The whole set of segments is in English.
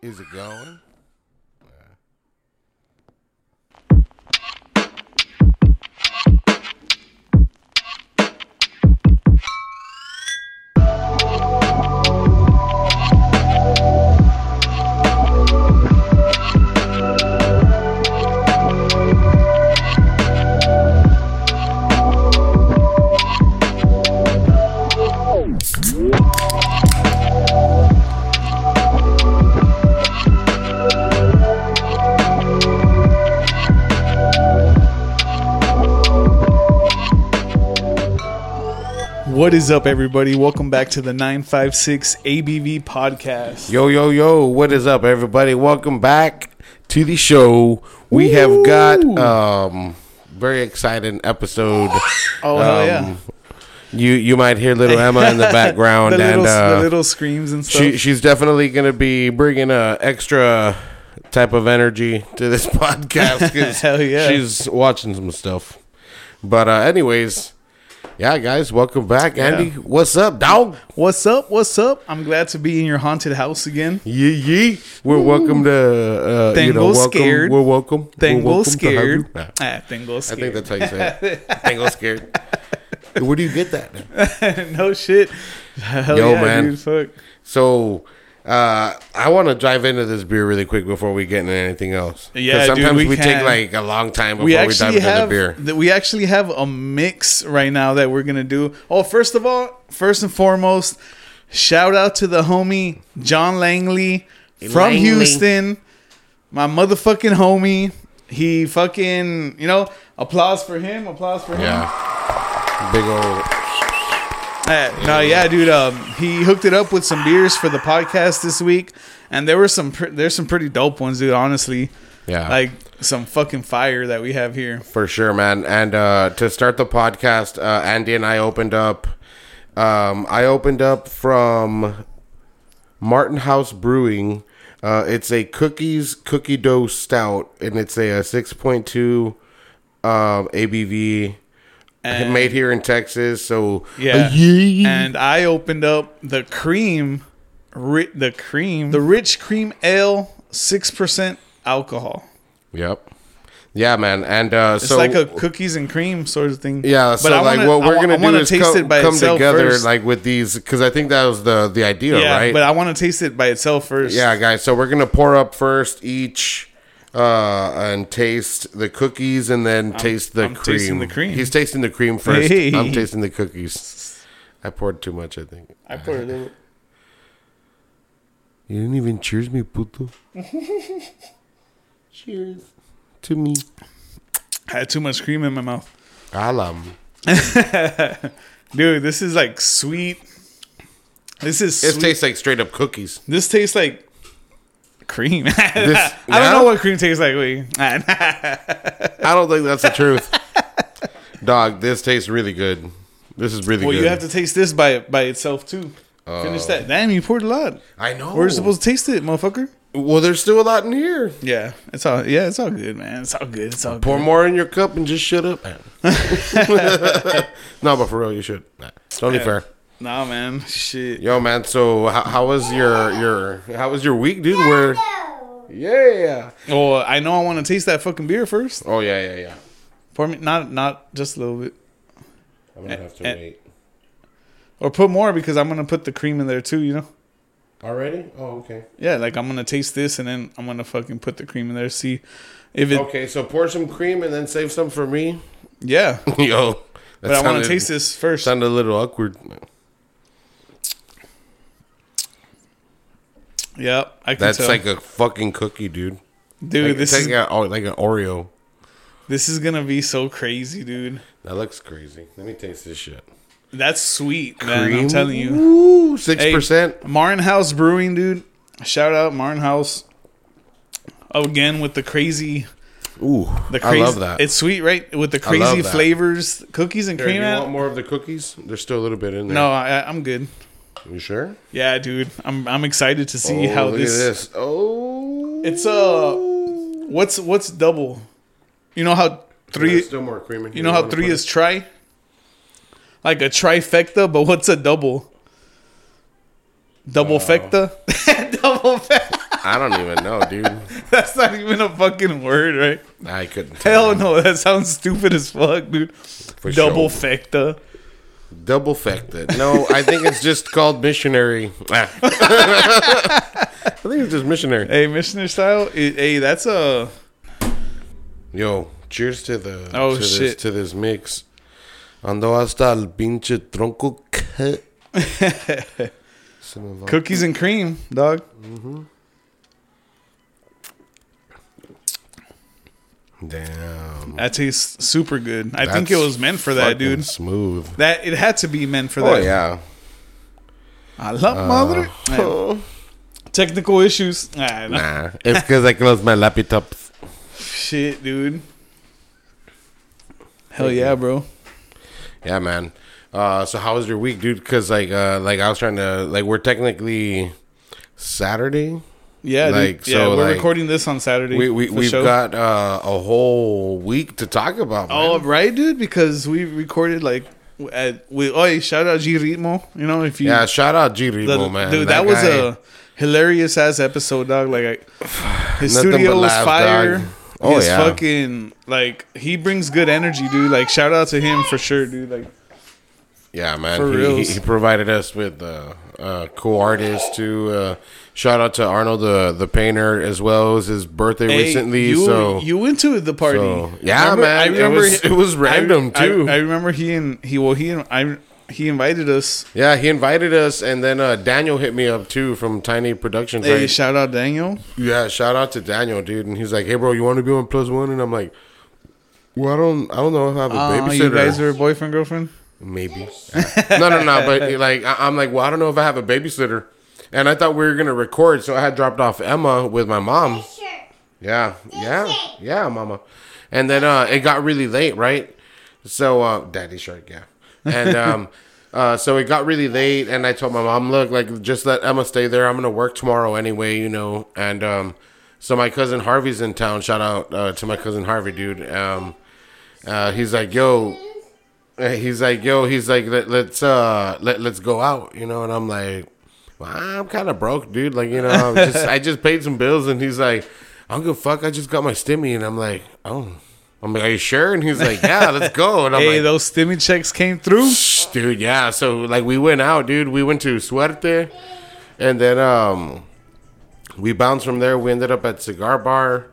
Is it going? Is up, everybody? Welcome back to the 956 ABV podcast. Yo, yo, yo, what is up, everybody? Welcome back to the show. We have got um very exciting episode. Oh, Um, yeah. You you might hear little Emma in the background, The little, and uh, the little screams and stuff. she she's definitely gonna be bringing a extra type of energy to this podcast. 'cause Hell yeah. she's watching some stuff. But uh, anyways, yeah, guys, welcome back, Andy. What's up, dog? What's up? What's up? I'm glad to be in your haunted house again. Yee yee. We're welcome to uh, you know welcome. scared. We're welcome. We're welcome to have you. scared. Nah, Ah, tengo I think that's how you say it. Tengo scared. Where do you get that? no shit. Hell Yo, yeah, man. dude. Fuck. So uh, I want to dive into this beer really quick before we get into anything else. Yeah, dude, sometimes we we, take like a long time before We we, dive actually into have the beer. that we actually have a mix right now that we're gonna do. Oh, first of all, first and foremost, shout out to the homie John Langley from Langley. Houston, my motherfucking homie. He fucking you know applause for him. Applause for him. Yeah, big old. No, yeah, dude. Um, he hooked it up with some beers for the podcast this week, and there were some. Pr- there's some pretty dope ones, dude. Honestly, Yeah, like some fucking fire that we have here. For sure, man. And uh, to start the podcast, uh, Andy and I opened up. Um, I opened up from Martin House Brewing. Uh, it's a cookies cookie dough stout, and it's a, six point two um, ABV. And- made here in Texas, so Yeah. Uh. And I opened up the cream, ri- the cream, the rich cream ale, six percent alcohol. Yep. Yeah, man. And uh, It's so like a cookies and cream sort of thing. Yeah, so I like wanna- what we're gonna I do is taste come, it by come together first. like with these because I think that was the the idea, yeah, right? but I want to taste it by itself first. yeah, guys. So we're gonna pour up first each uh and taste the cookies and then taste the I'm cream. tasting the cream. He's tasting the cream first. Hey. I'm tasting the cookies. I poured too much, I think. I put it. in- You didn't even cheers me, puto. cheers to me. I had too much cream in my mouth, Alam. dude. This is like sweet. This is It sweet. tastes like straight up cookies. This tastes like cream. I don't know what cream tastes like. Wait, I don't think that's the truth. Dog, this tastes really good. This is really good. well, good. you have to taste this by by itself too. Finish that. Oh. Damn, you poured a lot. I know. We're supposed to taste it, motherfucker. Well, there's still a lot in here. Yeah, it's all. Yeah, it's all good, man. It's all good. It's all Pour good. more in your cup and just shut up. no, but for real, you should. Nah, It's only fair. Nah, man. Shit. Yo, man. So, how, how was your your how was your week, dude? Where? Yeah. Well, I know I want to taste that fucking beer first. Oh yeah, yeah, yeah. Pour me, not not just a little bit, I'm gonna have to Eh, eh. wait. or put more because I'm gonna put the cream in there too. You know. Already? Oh, okay. Yeah, like I'm gonna taste this and then I'm gonna fucking put the cream in there. See if it. Okay, so pour some cream and then save some for me. Yeah, Yo, that but I want to taste this first. Sound a little awkward. Yep, I can That's tell. like a fucking cookie, dude. dude, Like, this it's is like, a, oh, like an Oreo. this is gonna be so crazy, dude. That looks crazy. Let me taste this shit. That's sweet, man. I'm telling you. Ooh, six Hey, percent. Martin House Brewing, dude. Shout out Martin House. Again with the crazy, Ooh, the crazy. I love that. It's sweet, right? With the crazy flavors, cookies and Here, cream. you at- want more of the cookies? There's still a little bit in there. no, I, I'm good. You sure? Yeah, dude. I'm I'm excited to see oh, how look this. at this. Oh, It's uh, what's what's double? You know how three? Still more cream. You know how three is tri? Like a trifecta, but what's a double? Double fecta? double fecta. I don't even know, dude. That's not even a fucking word, right? I couldn't. tell Hell you no, that sounds stupid as fuck, dude. for Double sure. fecta. Double fected. No, I think it's just called missionary. Ah. I think it's just missionary. Hey, missionary style. Eh, Hey, that's a. Yo, cheers to the Oh, to this shit. to this mix. Ando hasta el pinche tronco. cut. Se me va. Cookies and cream, dog. Damn. That tastes super good. I think it was meant for that, dude. Smooth. That it had to be meant for Oh that. Oh yeah. I love mother. Oh, Technical issues. Ah, no. nah, it's because I closed my laptops. Shit, dude. Hell yeah, bro. Yeah, man. Uh, so how was your week, dude? Because like, uh, like I was trying to like we're technically Saturday. Yeah, Like, dude. Yeah, so, we're like, recording this on Saturday. We we we've show. got uh, a whole week to talk about. Man. Oh, right, dude. Because we recorded like at we. Oh, shout out G Ritmo. You know, if you yeah, shout out G the- man. dude, that, was guy- a hilarious ass episode, dog. Like, I, his studio was fire. dog. Oh, his yeah. fucking like he brings good energy, dude. Like, shout out to him for sure, dude. Like, Yeah, man. For he, he, he provided us with uh, uh, cool artist too. Uh, shout out to Arnold the the painter as well. It was his birthday hey, recently, you so you went to the party. so- yeah, Remember- man. it was it was random I, too. I, I remember he and he well he and I he invited us. yeah, he invited us, and then uh, Daniel hit me up too from Tiny Productions. Hey, right? shout out Daniel. Yeah, shout out to Daniel, dude. And he's like, "Hey, bro, you want to be on Plus One?" And I'm like, "Well, I don't, I don't know if I have a Uh, babysitter. you guys are boyfriend girlfriend. Maybe. no, no, no. But like, I- I'm like, well, I don't know if I have a babysitter. And I thought we were gonna record, so I had dropped off Emma with my mom. Yeah, yeah, yeah, mama. And then uh, it got really late, right? So, uh, Daddy Shark, yeah. And um, uh, so it got really late, and I told my mom, look, like, just let Emma stay there. I'm gonna work tomorrow anyway, you know. And um, so my cousin Harvey's in town. Shout out uh, to my cousin Harvey, dude. Um, uh, he's like, yo, he's like, yo, he's like, let, let's uh, let let's go out, you know. And I'm like, well, I'm kind of broke, dude. Like, you know, I'm just I just paid some bills, and he's like, I don't give a fuck. I just got my stimmy, and I'm like, oh, I'm like, are you sure? And he's like, yeah, let's go. And I'm Hey, like, those stimmy checks came through. Dude, yeah. So like we went out, dude. We went to Suerte, and then um, we bounced from there. We ended up at Cigar Bar,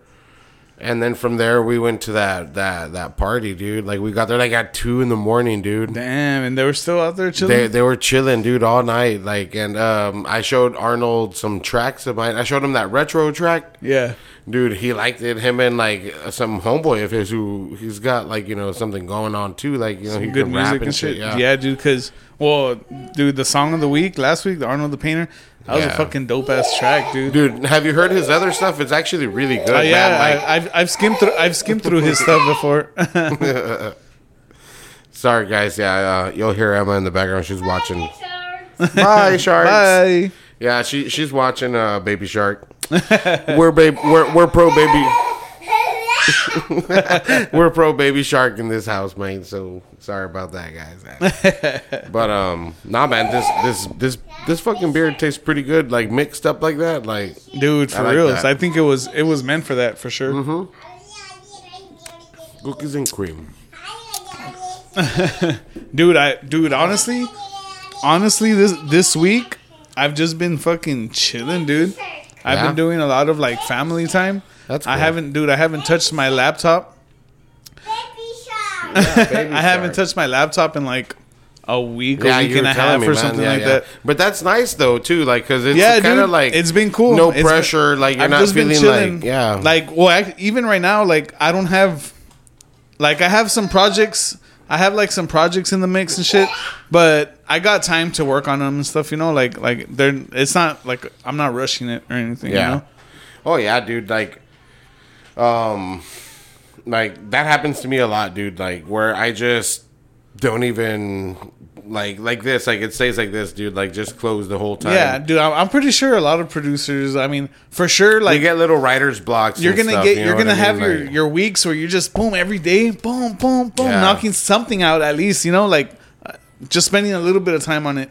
and then from there we went to that that that party, dude. Like we got there like at two in the morning, dude. Damn, and they were still out there chilling. They they were chilling, dude, all night. Like, and um, I showed Arnold some tracks of mine. I showed him that retro track. yeah. Dude, he liked it. Him and like some homeboy of his who he's got like you know something going on too. Like you know he good can rap music and shit. Yeah. Yeah, dude. Because well, dude, the song of the week last week, the Arnold the Painter, that was a fucking dope ass track, dude. Dude, have you heard his other stuff? It's actually really good. Uh, yeah, man. Like, I, I've I've skimmed through I've skimmed through his stuff before. sorry guys, yeah, uh, you'll hear Emma in the background. She's watching. Bye, sharks. Bye. Yeah, she she's watching uh, Baby Shark. we're babe, we're we're pro baby, we're pro Baby Shark in this house, man. So sorry about that, guys. but um, nah, man, this this this this fucking beer tastes pretty good. Like mixed up like that, like Dude, for I like real. that. I think it was it was meant for that for sure. Mm-hmm. cookies and cream. Dude, I dude, honestly, honestly, this this week I've just been fucking chilling, dude. I've Yeah? been doing a lot of like family time. That's I haven't, dude. I haven't touched my laptop. I haven't touched my laptop in like a week, a week and a half, me, or something Yeah, like yeah. that. But that's nice though too, like because it's Yeah, kind of like it's been cool. No It's been- pressure, like you're I've not just feeling chilling. like yeah, Like, well, I, even right now, like I don't have, like I have some projects. I have like some projects in the mix and shit, but I got time to work on them and stuff. You know, like like they're. It's not like I'm not rushing it or anything. Yeah. You know? Oh yeah, dude. Like, um, like that happens to me a lot, dude. Like where I just don't even like like this. Like it stays like this, dude. Like just close the whole time. Yeah, dude. I'm, I'm pretty sure a lot of producers. I mean, for sure, like You get little writer's blocks. you're gonna stuff, get you know you're what gonna have mean? your Like, your weeks where you're just boom every day boom boom boom Yeah. knocking something out at least you know like uh, just spending a little bit of time on it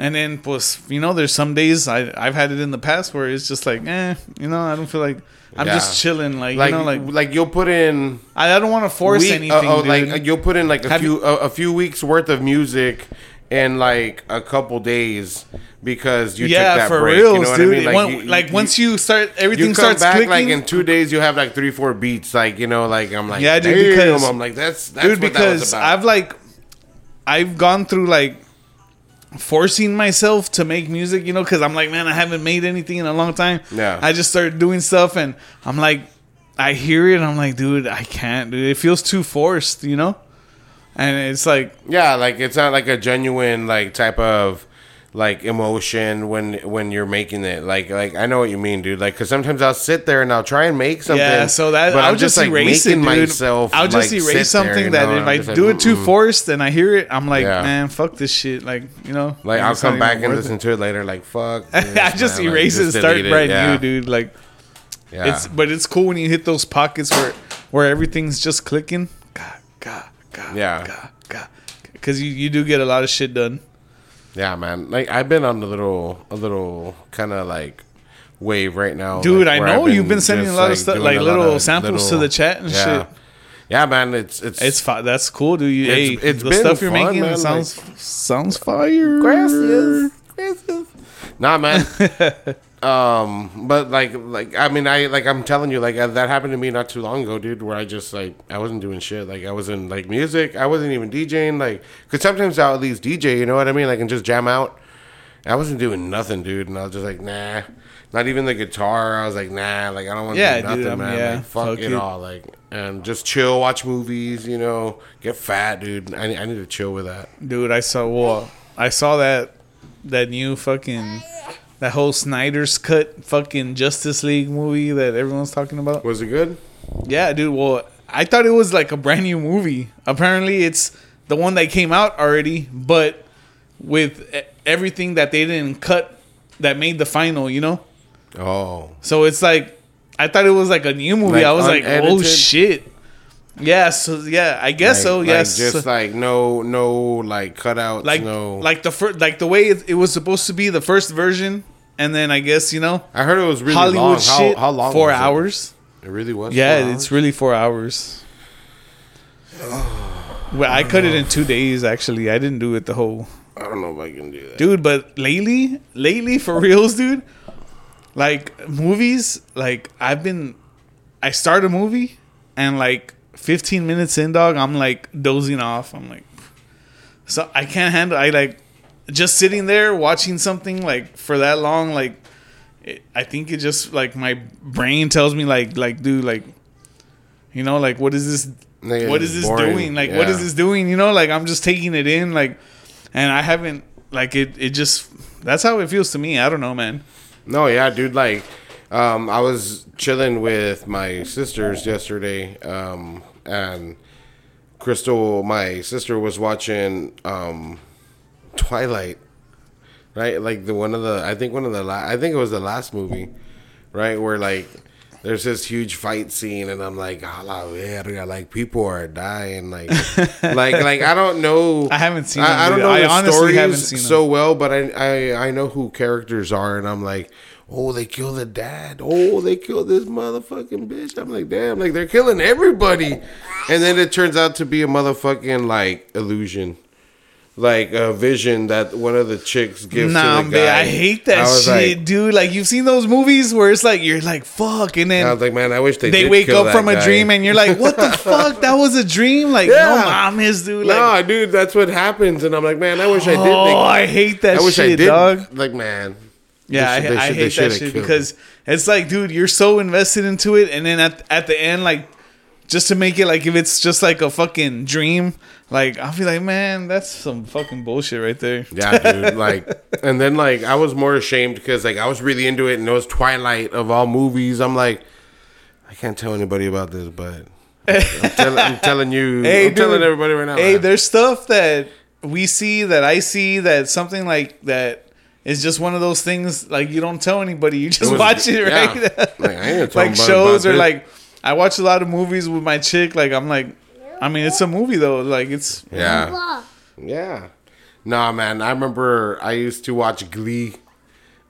And then, pues, you know, there's some days I I've had it in the past where it's just like, eh, you know, I don't feel like I'm Yeah. just chilling, like, Like, you know, like like you'll put in I, I don't want to force week- anything, uh, oh, like you'll put in like a Have few a, a few weeks worth of music in like a couple days because you yeah, took that for break. reals, you know what dude. I mean? When- you- like you- once you start, you everything come starts back clicking. like in two days you have like three four beats like you know like I'm like Yeah, dude, because- I'm like that's that's dude what that was because about. i've like i've gone through like forcing myself to make music you know because i'm like man i haven't made anything in a long time. Yeah. i just started doing stuff and i'm like i hear it and i'm like dude i can't dude. It feels too forced you know? And it's like Yeah, like it's not like a genuine like type of like emotion when when you're making it. Like like I know what you mean, dude. Like because sometimes I'll sit there and I'll try and make something. yeah so that i'll I'm just, like, erase it making dude myself. i'll just like, erase something there, you that know, if and i I'm like, do it too forced and i hear it i'm like Yeah. man fuck this shit like you know Like I'll come back and listen to it later. Like fuck. this, i just man, like, erase it and just start it, brand yeah. new dude like Yeah. It's but it's cool when you hit those pockets where where everything's just clicking. Gah, gah, gah, Yeah. gah, gah. Because you, you do get a lot of shit done. Yeah, man. Like I've been on a little, a little kind of like wave right now, Dude, like, I know I've you've been sending a lot of stuff, like little samples to the chat and yeah. shit. Yeah, man. It's it's It's fi- that's cool, dude. You, It's- hey, it's the been stuff you're fun, making man, sounds sounds fire. Gracias, gracias. Nah, man. um, but like, like I mean, I like I'm telling you, like uh, that happened to me not too long ago, dude. Where I just like I wasn't doing shit. Like I wasn't like music. I wasn't even DJing. Like, cause sometimes I'll at least DJ. You know what I mean? Like and just jam out. I wasn't doing nothing, dude. And I was just like, nah. Not even the guitar. I was like, nah. Like I don't want to Yeah, do nothing, dude, man. yeah, like, fuck, fuck it it. all. Like and just chill, watch movies. You know, get fat, dude. I, I need to chill with that. Dude, I saw well, I saw that that new fucking that whole Snyder's cut fucking Justice League movie that everyone's talking about. Was it good? Yeah, dude. Well, I thought it was like a brand new movie. Apparently, it's the one that came out already, but with everything that they didn't cut that made the final, you know? Oh, So it's like I thought it was like a new movie. Like I was like, oh shit. Yeah, so yeah, I guess Like- so. like, Yes, just like no, no, like cutouts, like no. like the first like the way it, it was supposed to be the first version, and then I guess you know I heard it was really Hollywood long. shit. How, how long? Four was it? hours. It really was. Yeah, it's really four hours. well, I cut it in two days. Actually, I didn't do it the whole I don't know if I can do that. dude. But lately, lately for reals, dude. Like movies, like I've been, I start a movie and like 15 minutes in, dog, I'm like dozing off. I'm like, so I can't handle. I like just sitting there watching something like for that long. Like, it, I think it just like my brain tells me like, like, dude, like, you know, like what is this? Nigga, what is this boring. doing? Like, what is this doing? You know, like I'm just taking it in, like, and I haven't like it. It just that's how it feels to me. I don't know, man. No, yeah, dude. Like, um, I was chilling with my sisters yesterday, um, and Crystal, my sister, was watching um, Twilight. Right, like the one of the, I think one of the, la- I think it was the last movie, right, where like there's this huge fight scene, and I'm like, a la verga, like people are dying, like, like, like I don't know. I haven't seen I, I don't know I the honestly stories haven't seen them. so well, but I, I I know who characters are, and I'm like, oh, they killed the dad. Oh, they killed this motherfucking bitch. I'm like, damn, like they're killing everybody, and then it turns out to be a motherfucking like illusion. Like a vision that one of the chicks gives Nah, to the man, guy. I hate that I shit, like- dude. Like you've seen those movies where it's like you're like fuck, and then I was like, man, I wish they. they wake up from a dream and you're like, what the fuck? That was a dream? Like, Yeah. no mames, dude. Like, no, dude, that's what happens, and I'm like, man, I wish I did. oh, I hate that I wish shit, I did. dog. Like, man. Yeah, should- I, I hate that shit because it's like, dude, you're so invested into it, and then at at the end, like, just to make it like if it's just like a fucking dream, like I'll be like, man, that's some fucking bullshit right there. Yeah, dude. Like, and then like I was more ashamed because like I was really into it, and it was Twilight of all movies. I'm like, I can't tell anybody about this, but I'm, tell, I'm telling you, Hey, I'm telling dude. everybody right now. Hey, man. there's stuff that we see that I see that something like that is just one of those things like you don't tell anybody. You just was- watch it, yeah. right? Like, I ain't like about- shows or this. like I watch a lot of movies with my chick. Like I'm like, I mean, it's a movie though. Like it's yeah, yeah. Nah, man. I remember I used to watch Glee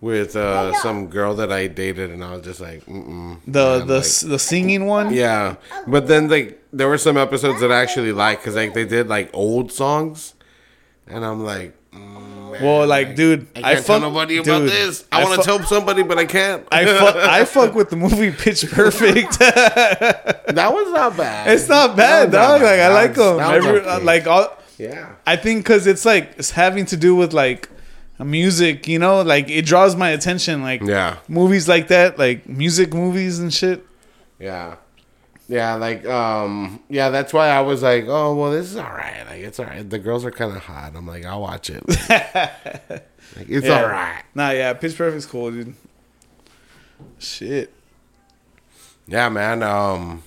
with uh, some girl that I dated, and I was just like, mm-mm. The man, the like- the singing one. yeah. But then like there were some episodes that I actually liked because like they did like old songs, and I'm like, man, Well, like, dude, I I, can't tell fuck nobody about this. I, want fu- to tell somebody, but I can't. I fuck, I fuck with the movie Pitch Perfect. that was not bad. it's not bad, dog. not Like I bad. like That them. was- that was Every, like all, yeah. I think because it's like it's having to do with like music, you know, like it draws my attention. Like Yeah. movies like that, like music movies and shit. Yeah. Yeah, like um yeah, that's why I was like, Oh well this is alright. Like it's alright. The girls are kinda hot. I'm like, I'll watch it. Like, it's Yeah. alright. Nah, yeah, Pitch Perfect's cool, dude. Shit. Yeah, man. Um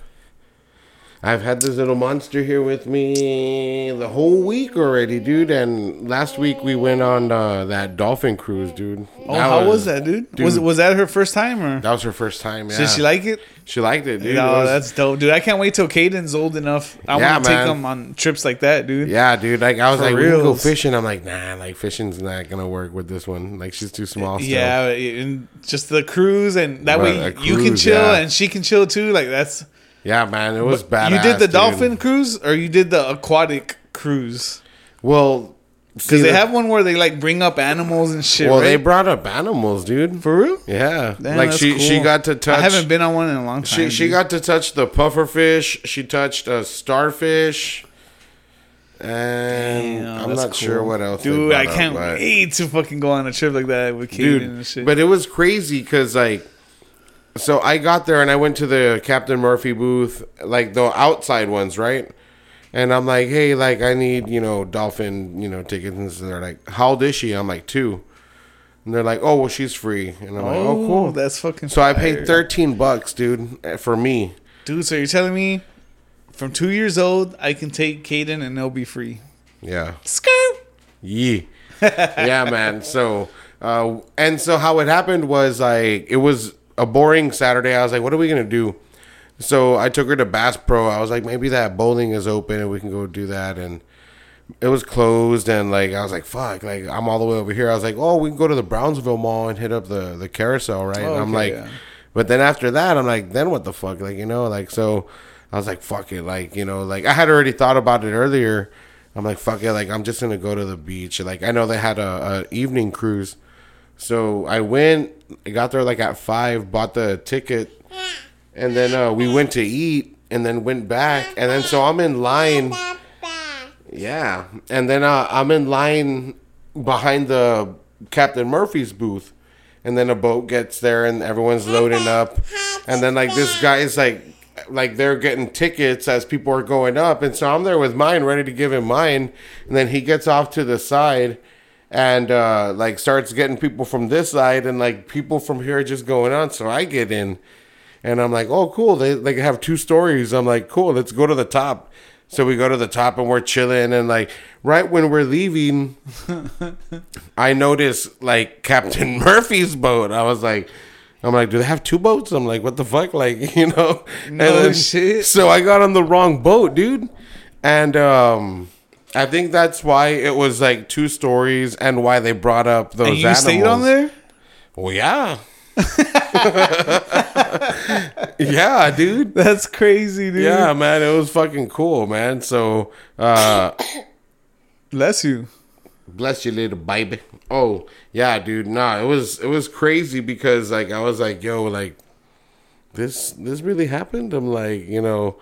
I've had this little monster here with me the whole week already, dude. And last week we went on uh, that dolphin cruise, dude. Oh, how was that, dude? Was dude. it was that her first time or That was her first time. Yeah, did she like it? She liked it, dude. It was- that's dope, dude. I can't wait till Caden's old enough. I Yeah, want to take him on trips like that, dude. Yeah, dude. Like I was For like, we can go fishing. I'm like, nah, like fishing's not gonna work with this one. Like she's too small. Still. Yeah, and just the cruise, and that But way a you can chill yeah. and she can chill too. Like that's Yeah, man, it was bad. you did the dolphin cruise or you did the aquatic cruise Well, because they have one where they like bring up animals and shit. Well, right? they brought up animals, dude. for real. Yeah, Damn, like she she got to touch. I haven't been on one in a long time. She she dude. got to touch the puffer fish. She touched a starfish, and Damn, I'm not sure what else. Dude, I can't but- wait to fucking go on a trip like that with dude. and shit. But it was crazy because like, so I got there and I went to the Captain Murphy booth, like the outside ones, right? And I'm like, hey, like I need you know dolphin you know tickets, and they're like, how old is she? I'm like two, and they're like, oh well, she's free, and I'm like, oh, oh cool. that's fucking. So I fire. paid thirteen bucks, dude, for me. Dude, so you're telling me from two years old I can take Caden and they'll be free? Yeah. Skirt. Yeah. yeah, man. So, uh, and so how it happened was like, it was a boring Saturday. I was like, what are we going to do? So I took her to Bass Pro. I was like, maybe that bowling is open and we can go do that. And it was closed. And like, I was like, fuck, like, I'm all the way over here. I was like, oh, we can go to the Brownsville Mall and hit up the, the carousel, right? and oh, I'm okay, like, yeah. but then after that, I'm like, then what the fuck? Like, you know, like, so I was like, fuck it. Like, you know, like I had already thought about it earlier. I'm like, fuck it. Like, I'm just going to go to the beach. Like, I know they had a, a evening cruise. So I went, I got there like at five, bought the ticket, and then uh, we went to eat and then went back. And then so I'm in line. Yeah. And then uh, I'm in line behind the Captain Murphy's booth. And then a boat gets there and everyone's loading up. And then like this guy is like like they're getting tickets as people are going up. And so I'm there with mine, ready to give him mine. And then he gets off to the side and uh like starts getting people from this side and like people from here just going on. So I get in and I'm like, oh, cool. They like have two stories. I'm like, cool. Let's go to the top. So we go to the top and we're chilling. And like right when we're leaving, I notice like Captain Murphy's boat. I was like, I'm like, do they have two boats? I'm like, what the fuck? Like, you know? No shit. So I got on the wrong boat, dude. And um I think that's why it was like two stories and why they brought up those And you animals. stayed on there? Well, yeah. yeah, dude. That's crazy, dude. Yeah, man, it was fucking cool, man. So, uh, Bless you. bless you, little baby. Oh, yeah, dude. Nah, it was it was crazy because like I was like, yo, like this this really happened. I'm like, you know,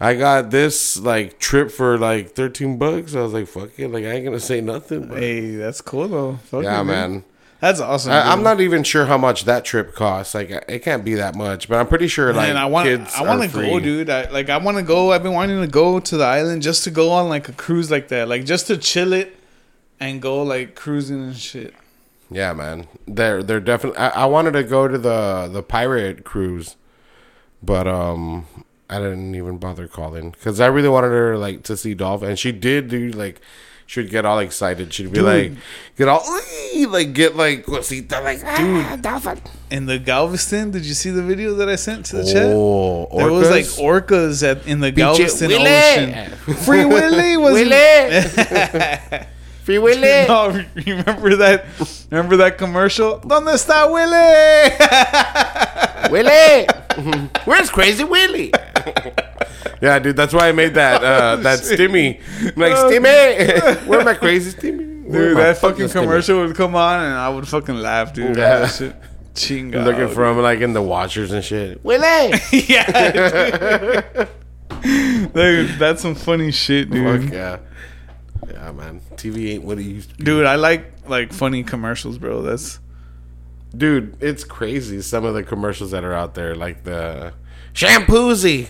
I got this like trip for like 13 bucks. I was like, fuck it, like I ain't gonna say nothing. But, Hey, that's cool though. Fuck yeah, it, dude. man. That's awesome. I, I'm not even sure how much that trip costs. Like, it can't be that much, but I'm pretty sure like Man, I want kids I want to go, dude. I, like I want to go. I've been wanting to go to the island just to go on like a cruise like that, like just to chill it and go like cruising and shit. Yeah, man. They're they're definitely. I, I wanted to go to the the pirate cruise, but um, I didn't even bother calling because I really wanted her like to see Dolph, and she did do like. She'd get all excited. She'd be like, get all like get like cosita like ah, dolphin. In the Galveston, did you see the video that I sent to the chat? Oh, There was like orcas? orcas at in the Pinche Galveston Willy. Ocean. Free Willy was Willy. Free Willy. No, remember that? Remember that commercial? ¿Dónde está Willie? Willie. Where's Crazy Willie? yeah, dude, that's why I made that uh, that shit. stimmy. I'm like, stimmy. Where my crazy stimmy? Dude, that fucking Stimmy? commercial would come on and I would fucking laugh, dude. Yeah. That shit. Chinga. Looking for him like in the watchers and shit. Willie. yeah. Dude. Dude, that's some funny shit, dude. Fuck yeah. Yeah, man. TV ain't what it used to be. Dude, I like like funny commercials, bro. That's Dude, it's crazy. Some of the commercials that are out there, like the shampoozy.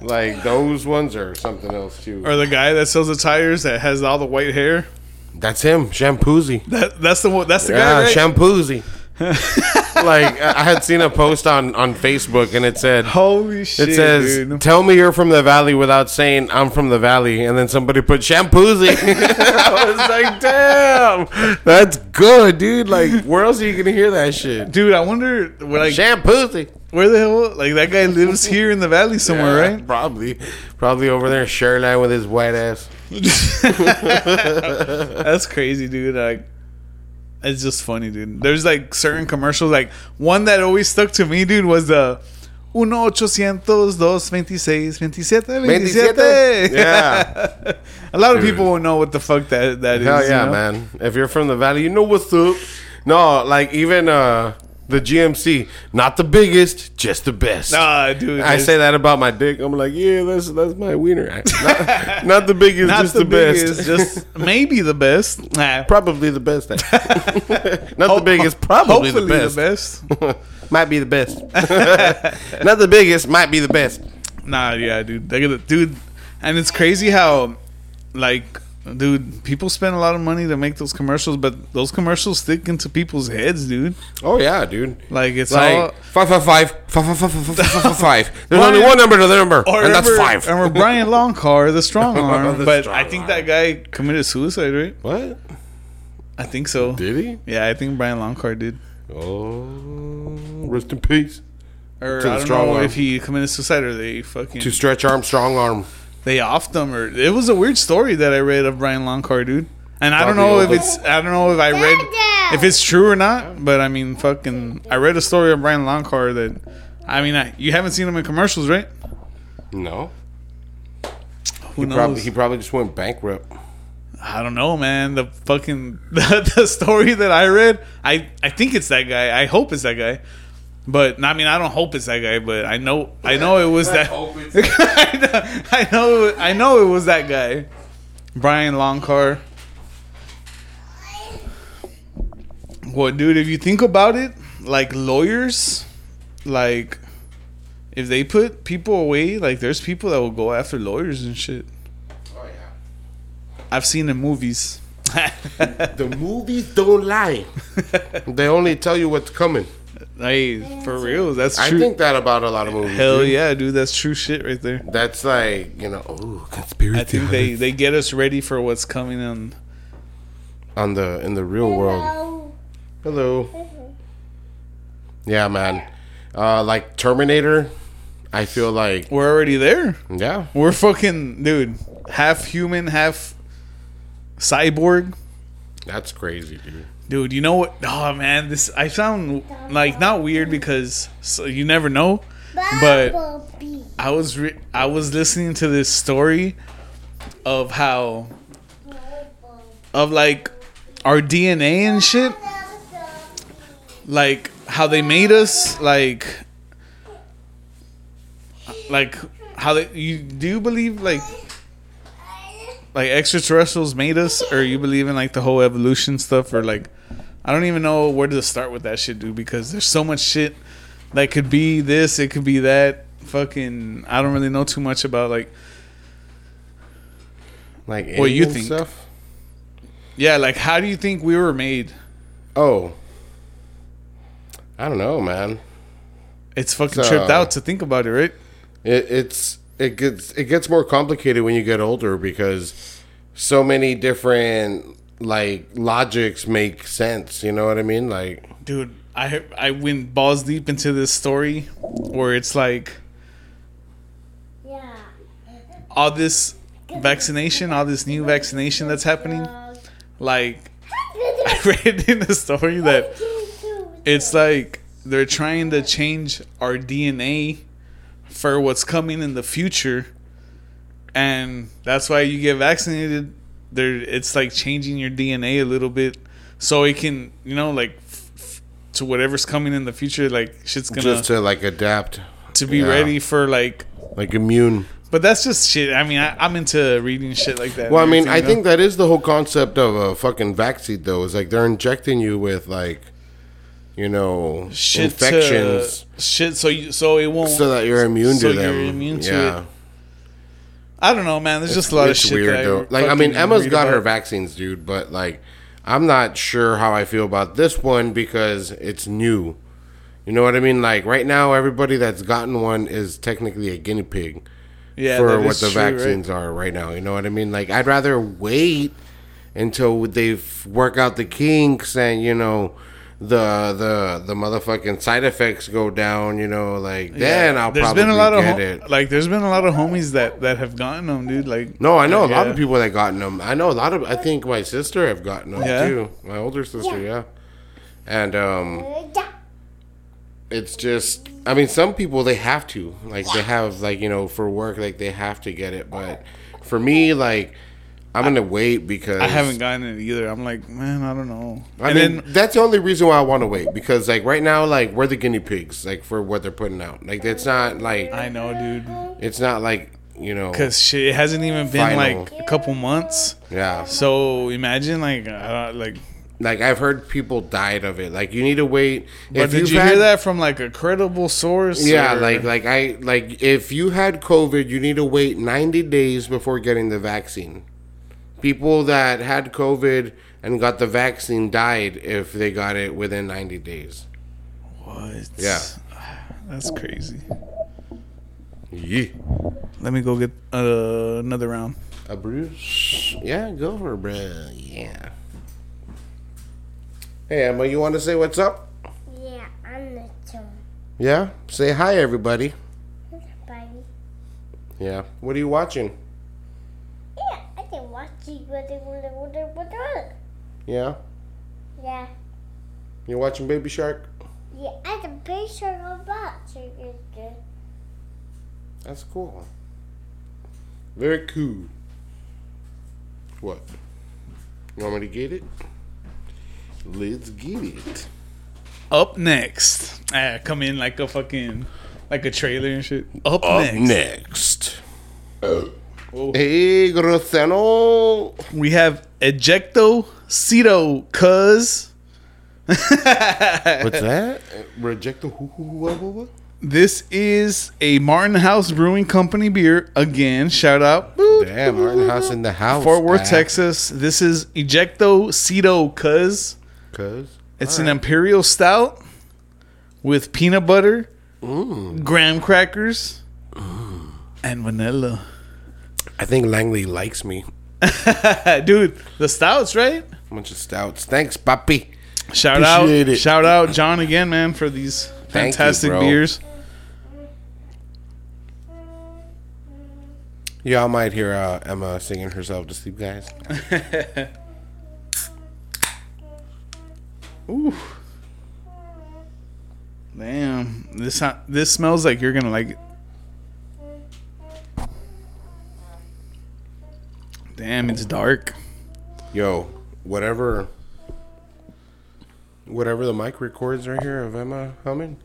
Like those ones or something else too. or the guy that sells the tires that has all the white hair. That's him, shampoozy. That that's the one. That's the Yeah, guy. Right? shampoozy. like I had seen a post on on Facebook and it said Holy shit! it says dude. tell me you're from the valley without saying I'm from the valley and then somebody put shampoozy. I was like, damn, that's good, dude. Like where else are you gonna hear that shit? dude. I wonder where like Shampoozy. where the hell like that guy lives here in the valley somewhere, Yeah, right? Probably, probably over there in Sharyland with his white ass. That's crazy, dude. Like, it's just funny, dude. There's like certain commercials. Like one that always stuck to me, dude, was the. Uno ochocientos dos veintiséis veintisiete veintisiete. Yeah. a lot of Dude. people won't know what the fuck that that is. Hell yeah, you know? man! If you're from the valley, you know what's up. No, like even uh the GMC, not the biggest, just the best. Nah, dude. I say that about my dick. I'm like, yeah, that's that's my wiener. Not, not the biggest, not just the, the, biggest, best. just maybe the best. Nah. probably the best. not Ho- the biggest, probably the best. the best. might be the best. not the biggest, might be the best. Nah, yeah, dude. They gotta, dude, and it's crazy how, like, dude, people spend a lot of money to make those commercials, but those commercials stick into people's heads, dude. Oh yeah, dude. Like it's all. Like five five five five five five five five five five. There's Brian- only one number to the number, and that's five. Remember Brian Loncar, the strong arm, The but strong I think arm. that guy committed suicide, right? What I think so. did he? Yeah, I think Brian Loncar did. Oh, rest in peace. Or To the I don't strong know arm. if he committed suicide or they fucking To stretch arm, strong arm. They offed him or it was a weird story that I read of Brian Loncar, dude. And I don't know if it's I don't know if I read if it's true or not, but I mean fucking I read a story of Brian Loncar that I mean I, you haven't seen him in commercials, right? No, Who he knows? probably he probably just went bankrupt. I don't know, man. The fucking the, the story that I read, I I think it's that guy. I hope it's that guy. But I mean, I don't hope it's that guy, but I know I know it was that. I know- I know I know it was that guy, Brian Loncar. What, dude? If you think about it, like lawyers, like if they put people away, like there's people that will go after lawyers and shit. Oh yeah. I've seen in movies. The movies don't lie. they only tell you what's coming. Hey, for real, that's I think that about a lot of movies. Hell dude. yeah, dude, that's true shit right there. That's like you know, oh, conspiracy. I think they they get us ready for what's coming on. on the in the real world. Hello. Yeah, man. Uh, like Terminator. I feel like We're already there. yeah. We're fucking dude, half human, half cyborg. That's crazy, dude. Dude, you know what? Oh man, this I sound like not weird because so you never know. But I was re- I was listening to this story of how of like our DNA and shit, like how they made us, like like how they you do you believe like like extraterrestrials made us, or you believe in like the whole evolution stuff, or like I don't even know where to start with that shit, dude, because there's so much shit that could be this, it could be that. Fucking, I don't really know too much about like Like What you think? Stuff? Yeah, like how do you think we were made? Oh, I don't know, man. It's fucking So- tripped out to think about it, right? It, it's it gets it gets more complicated when you get older because so many different like logics make sense. You know what I mean? Like Dude, I I went balls deep into this story where it's like yeah, all this vaccination, all this new vaccination that's happening. like I read in the story that it's like they're trying to change our DNA for what's coming in the future, and that's why you get vaccinated. There, it's like changing your DNA a little bit, so it can, you know, like f- to whatever's coming in the future. Like shit's gonna Just to like adapt, to be yeah. ready for like. like immune. But that's just shit. I mean, I, I'm into reading shit like that. Well, I mean, I you think that is the whole concept of a fucking vaccine, though. Is like they're injecting you with like, you know, shit infections, To, shit, so you, so it won't. so that you're immune so to them. you're immune to yeah, it. I don't know, man. There's just a lot of shit. weird though. Like, I mean, Emma's got her vaccines, dude, but like, I'm not sure how I feel about this one because it's new. You know what I mean? Like right now, everybody that's gotten one is technically a guinea pig. yeah, for what the true, right? vaccines are right now. You know what I mean? Like I'd rather wait until they work out the kinks and you know the the the motherfucking side effects go down. You know, like then I'll There's probably been a lot of get hom- it. like. There's been a lot of homies that that have gotten them, dude. Like, No, I know a lot Yeah. of people that gotten them. I know a lot of. I think my sister have gotten them Yeah? too. My older sister, yeah. And um, it's just. I mean, some people they have to. Like they have like you know for work like they have to get it. But for me, like I'm gonna wait because I haven't gotten it either. I'm like, man, I don't know. I and mean, then that's the only reason why I want to wait because, like, right now, like, we're the guinea pigs, like, for what they're putting out. Like, it's not like I know, dude, it's not like you know, because shit, it hasn't even been Final. like a couple months. yeah. So imagine like, uh, like. Like, I've heard people died of it. Like, you need to wait. But did you've you had- hear that from like a credible source? Yeah, or- like, like I like if you had COVID, you need to wait 90 days before getting the vaccine. People that had COVID and got the vaccine died if they got it within 90 days. what? Yeah. that's crazy. Yeah. Let me go get uh, another round. A brew? Yeah, go for it, bro. Yeah. Hey, Emma, you want to say what's up? Yeah, I'm the tone. Yeah? Say hi, everybody. Buddy. Yeah. What are you watching? Yeah, I can watch you with it, with it, with it, with it. Yeah? Yeah, You watching Baby Shark? yeah, I can picture of that. So it's. That's cool. Very cool. What? You want me to get it? Let's get it. Up next, ah, come in like a fucking like a trailer and shit. Up, Up next, next. Whoa. Hey, Groseno. we have ejecto Cito cuz. What's that? Reject the who, who, what, what, what? This is a Martin House Brewing Company beer. Again, shout out. Damn, Martin House in the house. Fort Worth, ah. Texas. This is Ejecto Cito Cuz. Cause It's an imperial stout with peanut butter, Mm. graham crackers, and vanilla. I think Langley likes me. Dude, the stouts, right? A bunch of stouts. Thanks, papi. Shout Appreciate out, it. shout out, John again, man, for these Thank you, fantastic bro. beers. Y'all might hear uh, Emma singing herself to sleep, guys. Ooh, damn, this this smells like you're gonna like Damn, it's dark. Yo, whatever, whatever the mic records right here of Emma humming,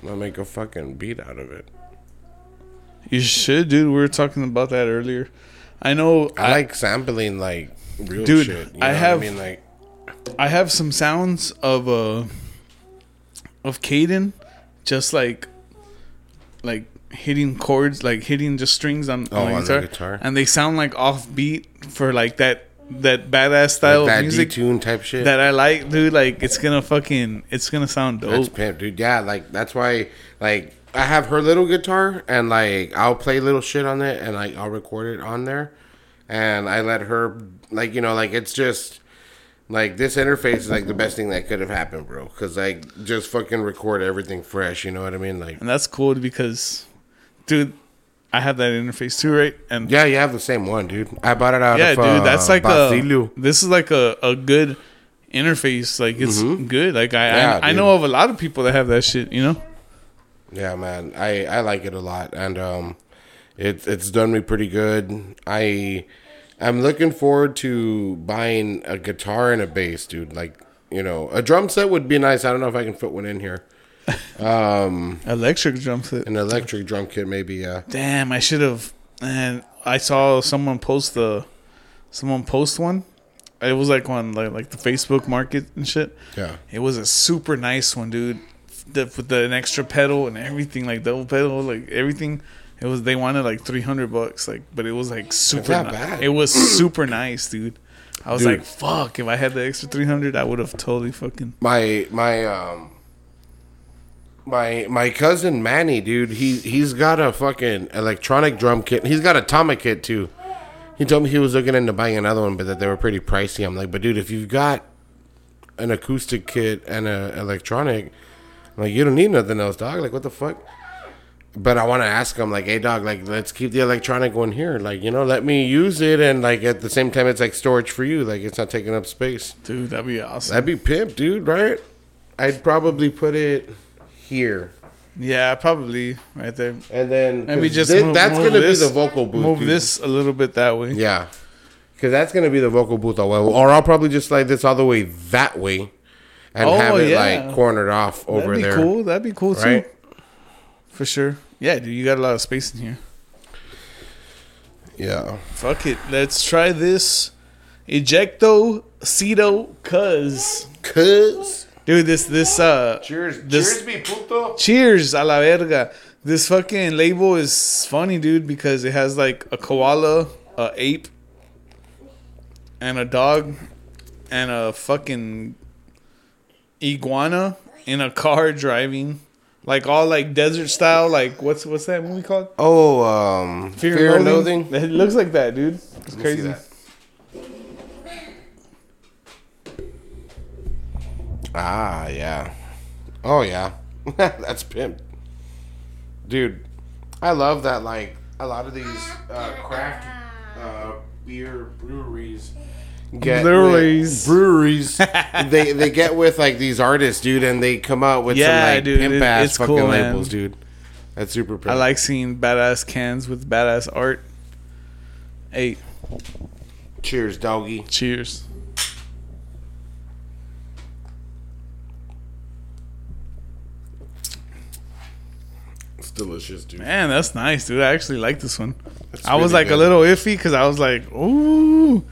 I'm gonna make a fucking beat out of it. You should, dude. We were talking about that earlier. I know. I like sampling like real Dude, shit. You I have- I mean, like, I have some sounds of uh of Caden just like like hitting chords, like hitting just strings on, Oh, on, the, on the guitar, guitar. and they sound like offbeat for like that that badass style like that of music tune type shit. that I like, dude. Like it's gonna fucking it's gonna sound That's dope. pimp, dude. Yeah, like that's why, like I have her little guitar, and like I'll play little shit on it, and like I'll record it on there, and I let her, like you know, like it's just like this interface is like the best thing that could have happened, bro. Cause like just fucking record everything fresh. You know what I mean? Like And that's cool because, dude, I have that interface too, right? And Yeah, you have the same one, dude. I bought it out yeah, of dude, uh, that's like a this is like a, a good interface. Like it's good. Like I Mm-hmm. Yeah, I, I know of a lot of people that have that shit. You know. Yeah, man, I I like it a lot, and um, it it's done me pretty good. I I'm looking forward to buying a guitar and a bass, dude. Like you know, a drum set would be nice. I don't know if I can fit one in here. Electric drum set. An electric drum kit, maybe. Yeah. Damn, I should have. And I saw someone post the, someone post one. It was like on like, like the Facebook Market and shit. Yeah. It was a super nice one, dude. The, with the, an extra pedal and everything, like double pedal, like everything. It was they wanted like three hundred bucks, like, but it was like super. not ni- bad. It was super nice, dude. I was Dude. like, fuck. If I had the extra three hundred, I would have totally fucking. my my um my my cousin Manny, dude, he he's got a fucking electronic drum kit. He's got a Tama kit too. He told me he was looking into buying another one, but that they were pretty pricey. I'm like, but dude, if you've got an acoustic kit and a electronic, I'm like you don't need nothing else, dog. Like what the fuck? But I want to ask him, like, hey, dog, like, let's keep the electronic one here. Like, you know, let me use it, and like at the same time, it's like storage for you. Like, it's not taking up space. Dude, that'd be awesome. That'd be pimp, dude, right? I'd probably put it here. yeah, probably right there. And then and we just thi- move, that's move gonna this, be the vocal booth. Move dude. this a little bit that way. Yeah. Cause that's gonna be the vocal booth all well. Or I'll probably just slide this all the way that way and Oh, have it yeah. like cornered off over there. That'd be there. cool. That'd be cool too. For sure. Yeah, dude, you got a lot of space in here. Yeah. Fuck it. Let's try this Ejecto Cedo Cuz. Cuz Dude, this this uh Cheers. This- Cheers, mi puto. Cheers a la verga. This fucking label is funny, dude, because it has like a koala, a ape, and a dog, and a fucking iguana in a car driving, like all like desert style. Like what's what's that movie called? Oh, um Fear, and Loathing. It looks like that, dude. It's Let see crazy. Ah, yeah. Oh, yeah. That's pimp. Dude, I love that, like, a lot of these uh, craft uh, beer breweries get Breweries. with- breweries they they get with like these artists dude and they come out with Yeah, some like dude, pimp it- ass fucking cool, labels dude that's super pimp. I like seeing badass cans with badass art. Hey, cheers doggy cheers. Delicious dude Man, that's nice, dude. I actually like this one. It's I was like good. a little iffy because I was like, ooh,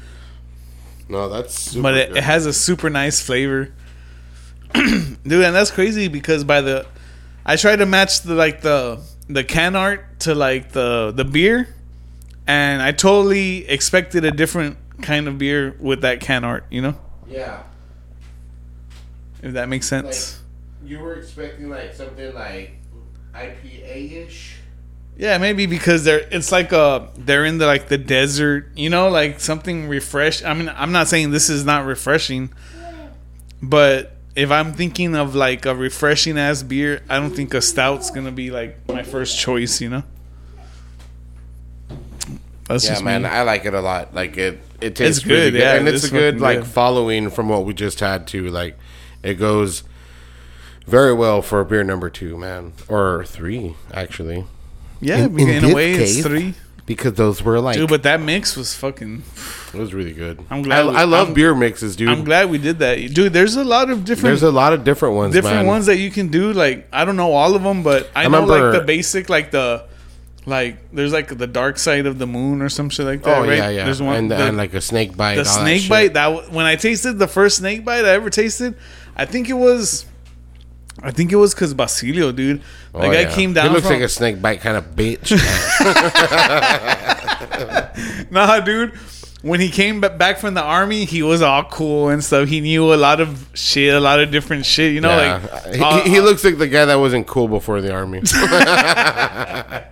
no that's super but it, good. it has a super nice flavor, dude. And that's crazy because by the, I tried to match the like the the can art to like the the beer, and I totally expected a different kind of beer with that can art. You know, yeah if that makes sense. you were expecting like something like IPA-ish Yeah, maybe because they're it's like uh they're in the like the desert, you know, like something refresh. I mean, I'm not saying this is not refreshing, but if I'm thinking of like a refreshing ass beer, I don't think a stout's gonna be like my first choice, you know. That's Yeah, just man, me. I like it a lot. Like it, it tastes It's really good, good, yeah, and it's it's a good fucking like good. following from what we just had too. Like it goes very well for beer number two, man, or three actually, yeah, in- in, in a way, it's case, three. because those were like Dude, but that mix was fucking. it was really good. I'm glad I, we- I love I'm- beer mixes, dude. I'm glad we did that, dude. There's a lot of different There's a lot of different ones, different man. ones that you can do. Like I don't know all of them, but I, I know remember- like the basic, like the like there's like the dark side of the moon or some shit like that. Oh right? yeah, yeah, There's one and, the, and like a snake bite. the all that snake shit. bite. That when I tasted the first snake bite I ever tasted, I think it was. I think it was because Basilio, dude. Oh, Like I yeah. came down He looks from like a snake bite kind of bitch. nah, dude. When he came back from the army, he was all cool and stuff. He knew a lot of shit, a lot of different shit. You know, Yeah. like he, uh, he looks like the guy that wasn't cool before the army. Bitch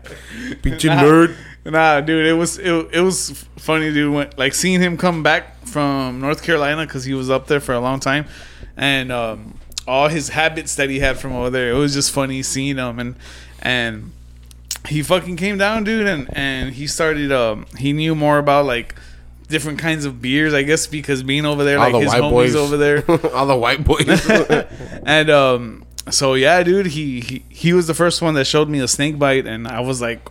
nerd. Nah, dude, it was it, it was funny, dude. When, like seeing him come back from North Carolina because he was up there for a long time, and um, all his habits that he had from over there. It was just funny seeing him and and he fucking came down, dude, and and he started. Um, he knew more about like different kinds of beers, I guess, because being over there, like All the his white homies boys over there, All the white boys. and um, so yeah, dude, he, he he was the first one that showed me a snake bite, and I was like,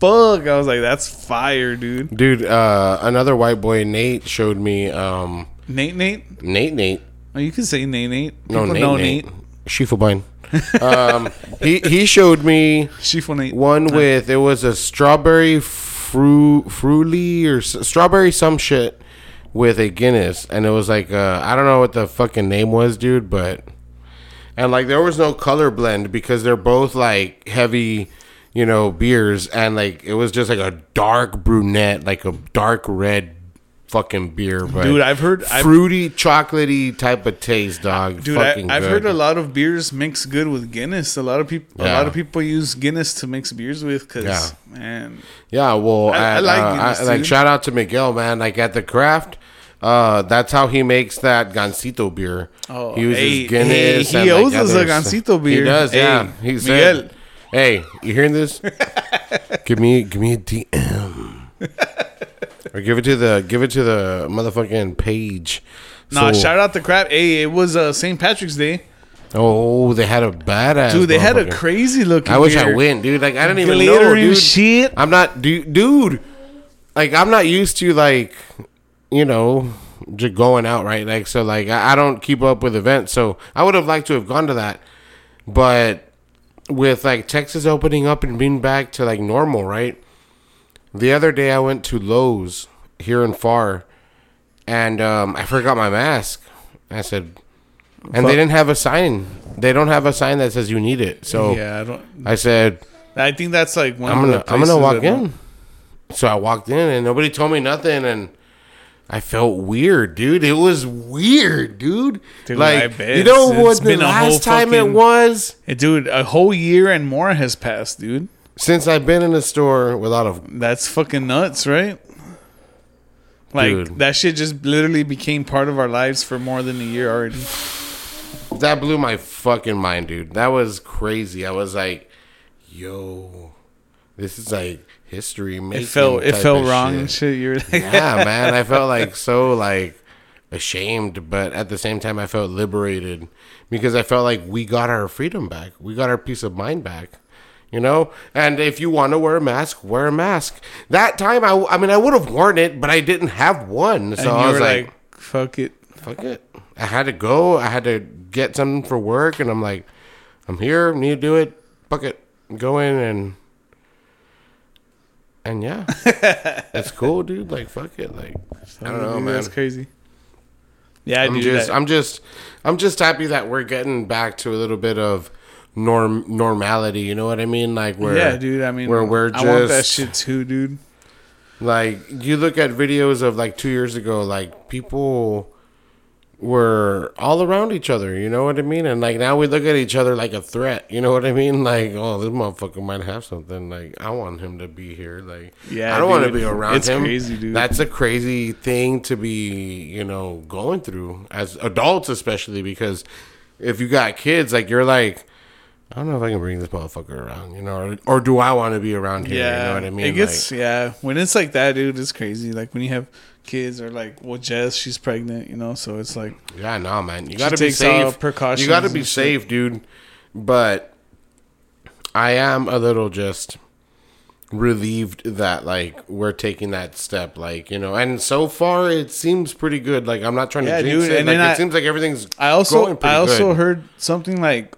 fuck, I was like, that's fire, dude. Dude, uh, another white boy, Nate, showed me. Um, Nate, Nate, Nate, Nate. Oh, you can say Nate, Nate. No, Nate, know Nate. Schiefelbein. um, he he showed me Shifo Nate. one with it was a strawberry fru fruity or s- strawberry some shit with a Guinness, and it was like uh, I don't know what the fucking name was, dude, but and like there was no color blend because they're both like heavy, you know, beers, and like it was just like a dark brunette, like a dark red fucking beer, but Dude, I've heard- I've- fruity, chocolatey type of taste, dog. Dude, I, Fucking I've good. heard a lot of beers mix good with Guinness. A lot of people, a lot of people use Guinness to mix beers with. Cause Yeah. man, Yeah, well, I- I like uh, Guinness, I- like shout out to Miguel, man. Like at the craft, uh, that's how he makes that Gansito beer. Oh, he uses hey, Guinness. hey, he owes us a Gansito beer. He does, Hey, yeah. He said, Miguel. "Hey, you hearing this? give me, give me a DM, or give it to the, give it to the motherfucking page." nah, So- shout out the crap. Hey, it was uh, St. Patrick's Day, Oh, they had a badass. dude. They had a crazy looking. I wish I beer. went, dude. Like I didn't even know, Glittering dude. shit. I'm not, dude, dude. Like I'm not used to like, you know, just going out, right? Like so, like I, I don't keep up with events, so I would have liked to have gone to that, but with like Texas opening up and being back to like normal, right? The other day I went to Lowe's here in Pharr, and um, I forgot my mask. I said, and they didn't have a sign. They don't have a sign that says you need it. So Yeah, I don't. I said, I think that's like one. I'm gonna the I'm gonna walk in. So I walked in and nobody told me nothing and I felt weird, dude. It was weird, dude. Dude, like you know It's what the been last time it was dude, a whole year and more has passed, dude. Since I've been in a store without a That's fucking nuts, right? Like Dude. that shit just literally became part of our lives for more than a year already. that blew my fucking mind, dude. That was crazy. I was like, yo, this is like history making. It felt it felt wrong shit. and shit. You're like, yeah, man. I felt like so like ashamed, but at the same time, I felt liberated because I felt like we got our freedom back. We got our peace of mind back. You know, and if you want to wear a mask, wear a mask. That time, I, I mean, I would have worn it, but I didn't have one, so and I was were like, like, fuck it. "Fuck it." I had to go. I had to get something for work, and I'm like, "I'm here. Need to do it. Fuck it. Go in and." And yeah, it's cool, dude. Like, fuck it. Like, I don't know, man. That's crazy. Yeah, I I'm do just, that. I'm just, I'm just happy that we're getting back to a little bit of norm normality. You know what I mean? Like, where, yeah, dude. I mean, where we're just I want that shit too, dude. like you look at videos of like two years ago, like people were all around each other. You know what I mean? And like now we look at each other like a threat. You know what I mean? Like, oh, this motherfucker might have something. Like, I want him to be here. Like, Yeah, I don't want to be around It's him. crazy, dude. That's a crazy thing to be, you know, going through as adults, especially because if you got kids, like you're like. I don't know if I can bring this motherfucker around, you know, or, or do I want to be around here? Yeah, you know what I mean? It gets yeah. When it's like that, dude, it's crazy. Like when you have kids or like, well, Jess, she's pregnant, you know. So it's like, Yeah, no, man. You gotta be safe. precautions You gotta be and shit. safe, dude. But I am a little just relieved that like we're taking that step, like you know. And so far, it seems pretty good. Like I'm not trying Yeah, to jinx dude, it. and like it I- seems like everything's. I also I also good. heard something like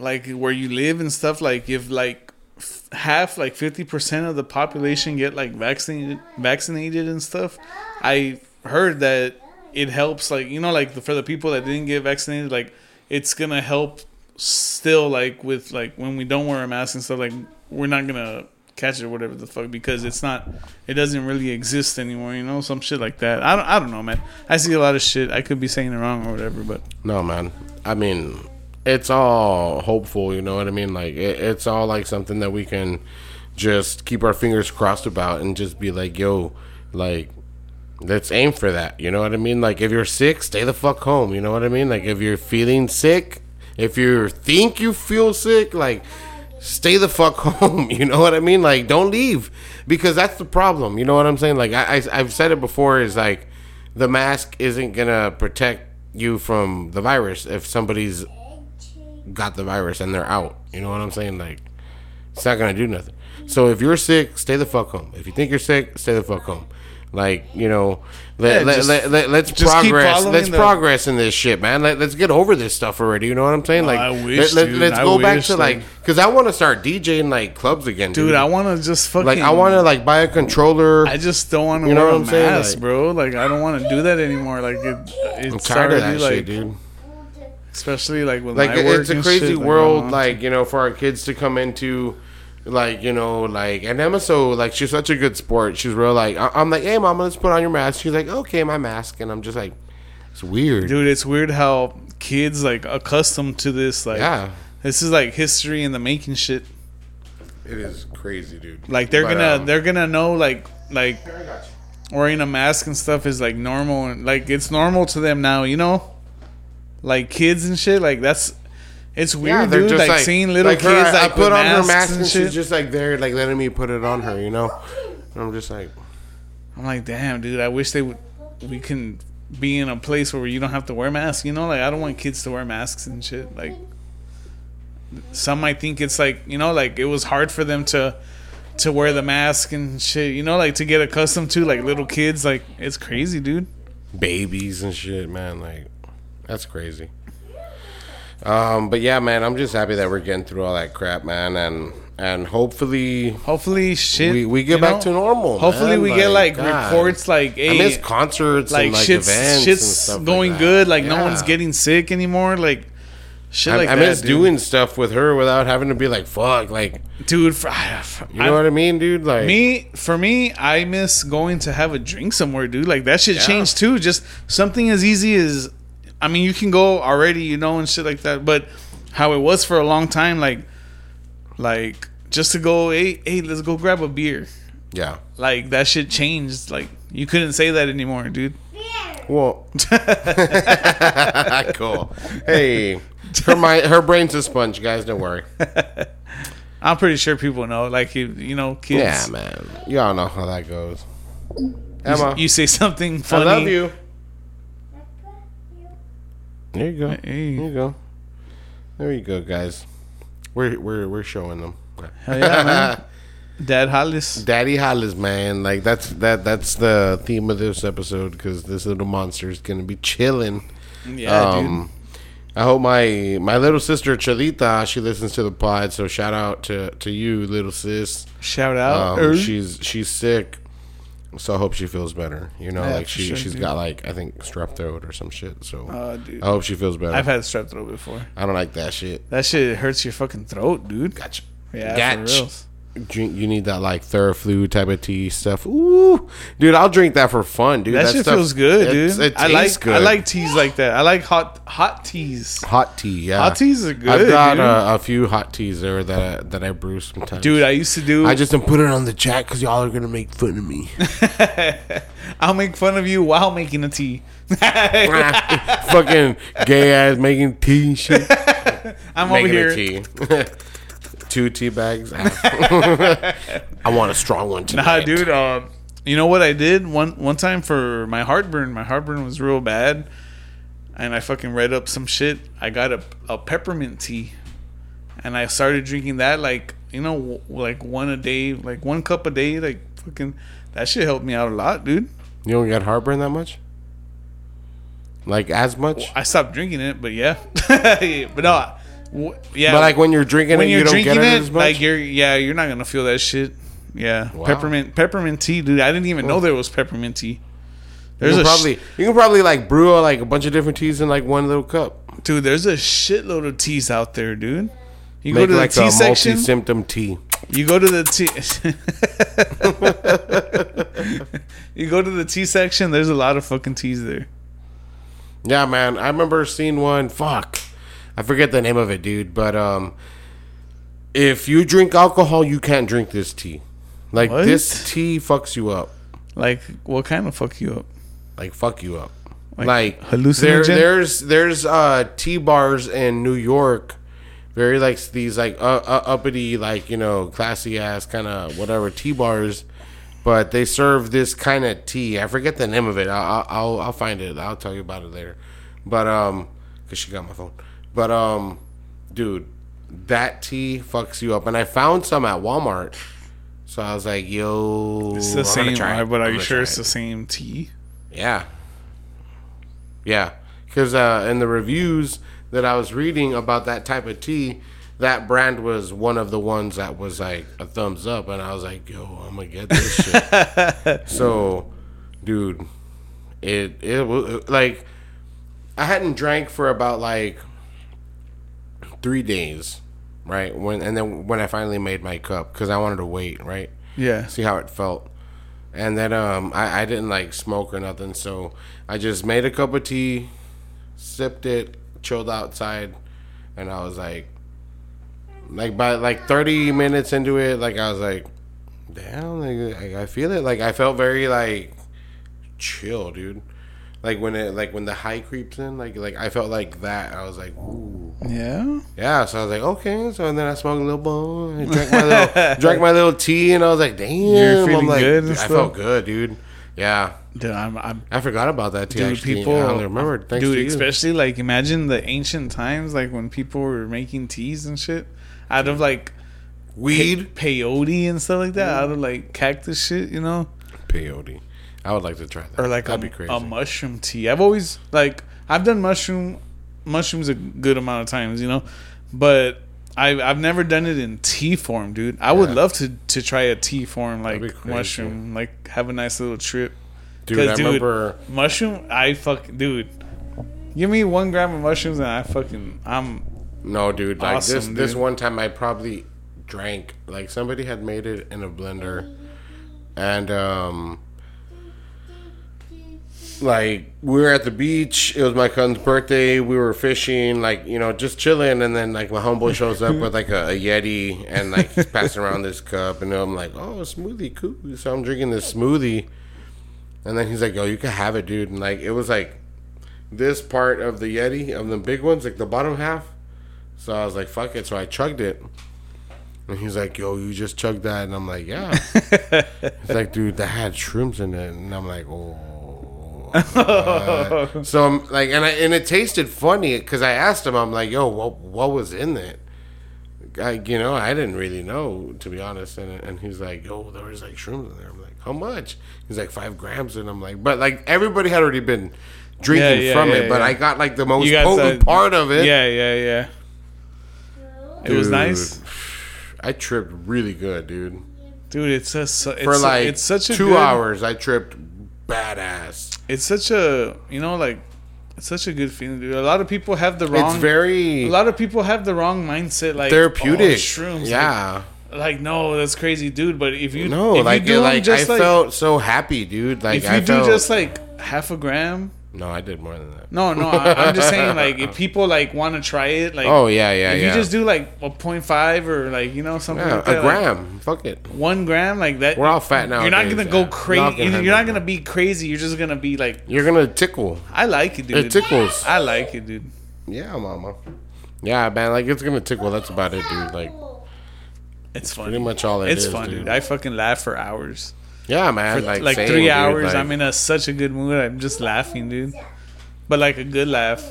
like where you live and stuff like if like f- half like 50% of the population get like vaccinated vaccinated and stuff I heard that it helps like you know like the, for the people that didn't get vaccinated like it's to help still like with like when we don't wear a mask and stuff like we're not to catch it or whatever the fuck because it's not it doesn't really exist anymore you know some shit like that. I don't, I don't know man. I see a lot of shit. I could be saying it wrong or whatever but No, man. I mean, it's all hopeful. You know what I mean? Like it, it's all like something that we can just keep our fingers crossed about and just be like, yo, like. Let's aim for that. You know what I mean? Like, if you're sick, stay the fuck home. You know what I mean? Like, if you're feeling sick, if you think you feel sick, like, stay the fuck home. You know what I mean? Like, don't leave because that's the problem. You know what I'm saying? Like, I, I I've said it before. Is like the mask isn't gonna protect you from the virus if somebody's got the virus and they're out. You know what I'm saying? Like, it's not gonna do nothing. So if you're sick, stay the fuck home. If you think you're sick, stay the fuck home. Like you know, let, Yeah, let, just- let, let, let's progress. Let's the- progress in this shit, man. Let, let's get over this stuff already. You know what I'm saying? Like, I wish, let, us go back to like, because I want to start DJing like clubs again, dude. Dude, I want to just fucking. like I want to like buy a controller. I just don't want to You know wear what I'm saying? mask, Like- bro. Like I don't want to do that anymore. Like it, I'm it's tired of that like, shit, dude. Especially like when Like it's a crazy shit, world, don't- like you know, for our kids to come into. Like you know, like and Emma, so like she's such a good sport. She's real like I- I'm like, hey, mama, let's put on your mask. She's like, okay, my mask, and I'm just like, it's weird. dude, it's weird how kids like accustomed to this. Like, yeah, this is like history in the making shit. it is crazy, dude. Like they're But, gonna um, they're gonna know like like wearing a mask and stuff is like normal and like it's normal to them now. You know, like kids and shit. Like that's it's weird, they're dude. just Like, seeing little like kids I- like I put on her masks mask and and shit. she's just like there, like letting me put it on her, you know. And I'm just like, I'm like, damn, dude. I wish they would. We can be in a place where you don't have to wear masks. You know, like I don't want kids to wear masks and shit. Like some might think it's like you know, like it was hard for them to to wear the mask and shit. You know, like to get accustomed to like little kids. Like it's crazy, dude. babies and shit, man. Like, that's crazy. Um, but yeah, man, I'm just happy that we're getting through all that crap, man, and and hopefully Hopefully, shit. we, we get back know? to normal. Hopefully, man. we get like God. reports like, hey, I miss concerts like, and like shit's events shit's and stuff going like good. Like no one's getting sick anymore. Like shit I, like I that. miss dude. doing stuff with her without having to be like, fuck, like, dude. For, for, you know what I mean, dude? Like, Me for me, I miss going to have a drink somewhere, dude. Like that shit changed too. Just something as easy as, I mean, you can go already, you know, and shit like that. But how it was for a long time, like, like just to go, hey, hey, let's go grab a beer. yeah. Like that shit changed. Like you couldn't say that anymore, dude. Well, cool. Hey, her my her brain's a sponge, guys. Don't worry. I'm pretty sure people know. Like you, you know, kids. Yeah, man. Y'all know how that goes. Emma, You say something funny. I love you. There you go. Hey. There you go. There you go, guys. We're we're we're showing them. Hell yeah, man. Dad Hollis. Daddy Hollis, man. Like that's that that's the theme of this episode because this little monster is gonna be chilling. Yeah, um, I hope my my little sister Chalita she listens to the pod. So shout out to to you, little sis. Shout out. Um, Er. she's she's sick, so I hope she feels better. You know, Yeah, like for she sure, she's dude. got like I think strep throat or some shit. So Oh, dude. I hope she feels better. I've had strep throat before. I don't like that shit. That shit hurts your fucking throat, dude. Gotcha. Yeah, Gotcha. for reals. Drink, you need that like Theraflu type of tea stuff. Ooh, dude, I'll drink that for fun, dude. That, shit stuff- feels good, dude. It I like good. I like teas like that. I like hot hot teas. hot tea. Yeah, Hot teas are good, I've got. A, uh, a few hot teas there that I, that I brew sometimes. Dude, I used to do. I just don't put it on the chat because y'all are gonna make fun of me. I'll make fun of you while making a tea. Fucking gay ass making tea and shit. I'm over making here. Two tea bags. I want a strong one tonight. Nah, dude. Uh, you know what I did one one time for my heartburn? My heartburn was real bad, and I fucking read up some shit. I got a, a peppermint tea, and I started drinking that like you know like one a day, like one cup a day. Like fucking that shit helped me out a lot, dude. You don't get heartburn that much? Like as much? I stopped drinking it, but yeah, but no, w- yeah. But like when you're drinking when it, you're you don't drinking get it, it, like you're yeah, you're not gonna feel that shit. Yeah, Wow. peppermint peppermint tea, dude. I didn't even know there was peppermint tea. you There's can a probably you can probably like brew like a bunch of different teas in like one little cup. dude. There's a shitload of teas out there, dude. You Make go to like the tea a section. multi-symptom tea. You go to the tea. you go to the tea section. There's a lot of fucking teas there. Yeah, man. I remember seeing one. Fuck, I forget the name of it, dude. But um, if you drink alcohol, you can't drink this tea. Like What? this tea fucks you up. Like, what kind of fuck you up? Like fuck you up. Like hallucinogen? there, there's there's uh tea bars in New York very like these like uh, uh, uppity like you know classy ass kind of whatever tea bars, but they serve this kind of tea. I forget the name of it. I'll, I'll I'll find it. I'll tell you about it later. But um, cause she got my phone. But um, dude, that tea fucks you up. And I found some at Walmart. So I was like, yo, It's the I'm gonna same, try it. but are I'm you sure it's it. the same tea? Yeah. Yeah. Because uh, in the reviews that I was reading about that type of tea, that brand was one of the ones that was like a thumbs up. And I was like, yo, I'm to get this shit. so, dude, it, it was like, I hadn't drank for about like three days, right? When And then when I finally made my cup, because I wanted to wait, right? Yeah. see how it felt. And then um, I, I didn't like smoke or nothing, so I just made a cup of tea, sipped it, chilled outside, and I was like, like by like thirty minutes into it, like I was like, damn, like I, I feel it. Like I felt very like chill, dude. Like when it like when the high creeps in, like like I felt like that. I was like, ooh. Yeah. Yeah, so I was like, okay. So and then I smoked a little bowl, and drank my little, drank my little tea, and I was like, damn. feeling I'm like, good I felt good, dude. Yeah, Dude, I'm, I'm I forgot about that tea. dude, actually. people. I only remembered. Thanks dude, especially like imagine the ancient times, like when people were making teas and shit out of like weed peyote and stuff like that, out of like cactus shit, you know, peyote. I would like to try that. or like that'd a, be crazy. a mushroom tea. I've always like I've done mushroom mushrooms a good amount of times, you know, but. I've, I've never done it in tea form, dude. I would love to, to try a tea form like That'd be crazy. mushroom, like have a nice little trip. dude, I dude, remember. Mushroom, I fuck, dude. Give me one gram of mushrooms and I fucking, I'm. No, dude. Like this, Awesome, this dude. one time, I probably drank. Like somebody had made it in a blender, and um, like we were at the beach. It was my cousin's birthday. We were fishing, like you know, just chilling. And then like my homeboy shows up with like a, a yeti and like he's passing around this cup, and I'm like, oh, a smoothie, cool. So I'm drinking this smoothie, and then he's like, yo, you can have it, dude. And like it was like this part of the yeti of the big ones, like the bottom half. So I was like, fuck it. So I chugged it. And he's like, yo, you just chugged that. And I'm like, yeah. He's like, dude, that had shrimps in it. And I'm like, oh. What?" so I'm like, and I, and it tasted funny because I asked him, I'm like, yo, what, what was in it? I, you know, I didn't really know, to be honest. And, and he's like, yo, there was like shrooms in there. I'm like, how much? He's like, five grams. And I'm like, but like everybody had already been drinking Yeah, yeah, from yeah, it, but. I got like the most potent the- part of it. Yeah, yeah, yeah. It was nice, I tripped really good, dude. dude. It's a it's For a- like it's such a two good- hours, I tripped badass. It's such a you know like it's such a good feeling, dude. A lot of people have the wrong. It's very a lot of people have the wrong mindset, like therapeutic. oh, shrooms. yeah. Like, like, no, that's crazy, dude. But if you no, if like you do like I just like felt so happy, dude. Like if you I do felt, just like half a gram. No, I did more than that. No, no, I, I'm just saying like if people like want to try it, like Oh yeah, yeah, if yeah. you just do like a 0.5 or like you know something yeah, like that, a like, gram. Fuck it. one gram like that. We're all fat now. You're not gonna go crazy. Can You're, not gonna be crazy. You're just gonna be like, You're gonna tickle. I like it, dude. It tickles. I like it, dude. Yeah, mama. Yeah, man. Like it's gonna tickle. That's about it, dude. Like It's funny. pretty much all it it's is, fun, dude. dude. I fucking laugh for hours. Yeah, man. For like like same, three dude, hours. like- I'm in a such a good mood. I'm just laughing, dude. But like a good laugh.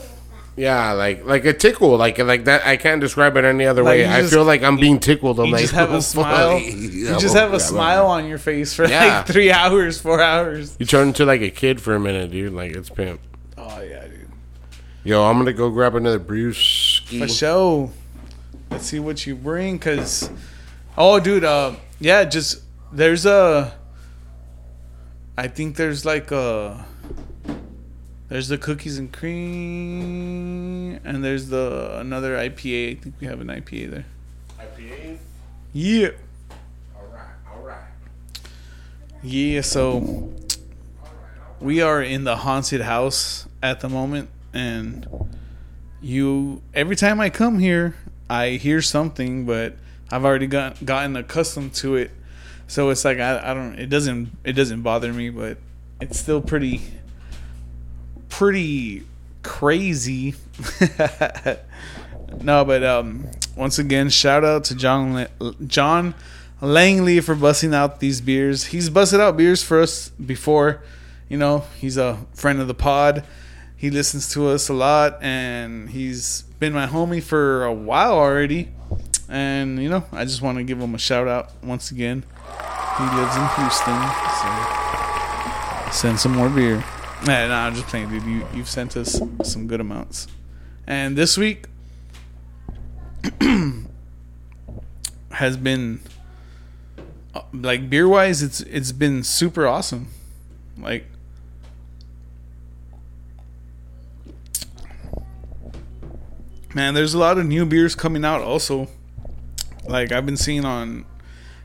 Yeah, like like a tickle, like like that. I can't describe it any other Like, way. I just- feel like I'm being tickled. I'm You like, just have a smile. You just have a smile on your face for Yeah. like three hours, four hours. You turn into like a kid for a minute, dude. Like it's pimp. Oh yeah, dude. Yo, I'm gonna go grab another brewski. For sure. Let's see what you bring, cause oh, dude, uh, yeah, just there's a. I think there's like a. There's the cookies and cream, and there's the another IPA. I think we have an IPA there. IPA. Yeah, All right, all right. yeah. So we are in the haunted house at the moment, and you every time I come here, I hear something, but I've already got gotten accustomed to it. So it's like I, I don't it doesn't it doesn't bother me, but it's still pretty pretty crazy. no, but um once again, shout out to John John Langley for busting out these beers. He's busted out beers for us before. You know, he's a friend of the pod. He listens to us a lot, and he's been my homie for a while already. And you know, I just want to give him a shout out once again. He lives in Houston, so send some more beer. Nah, nah, I'm just playing, dude. You you've sent us some good amounts. And this week has been uh, like beer wise, it's it's been super awesome. Like man, there's a lot of new beers coming out also. Like I've been seeing on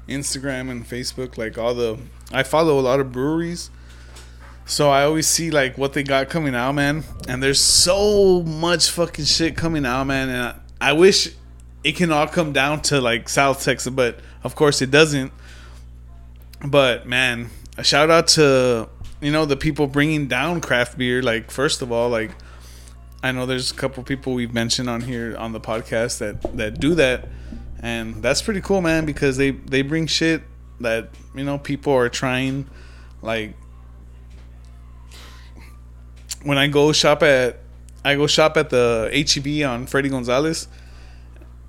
Instagram and Facebook, like all the I follow a lot of breweries. So I always see like what they got coming out, man. And there's so much fucking shit coming out, man. And I, I wish it can all come down to like South Texas, but of course it doesn't. But man, a shout out to you know the people bringing down craft beer. Like first of all, like I know there's a couple people we've mentioned on here on the podcast that that do that, and that's pretty cool, man. Because they they bring shit that you know people are trying. Like when I go shop at I go shop at the HEB on Freddy Gonzalez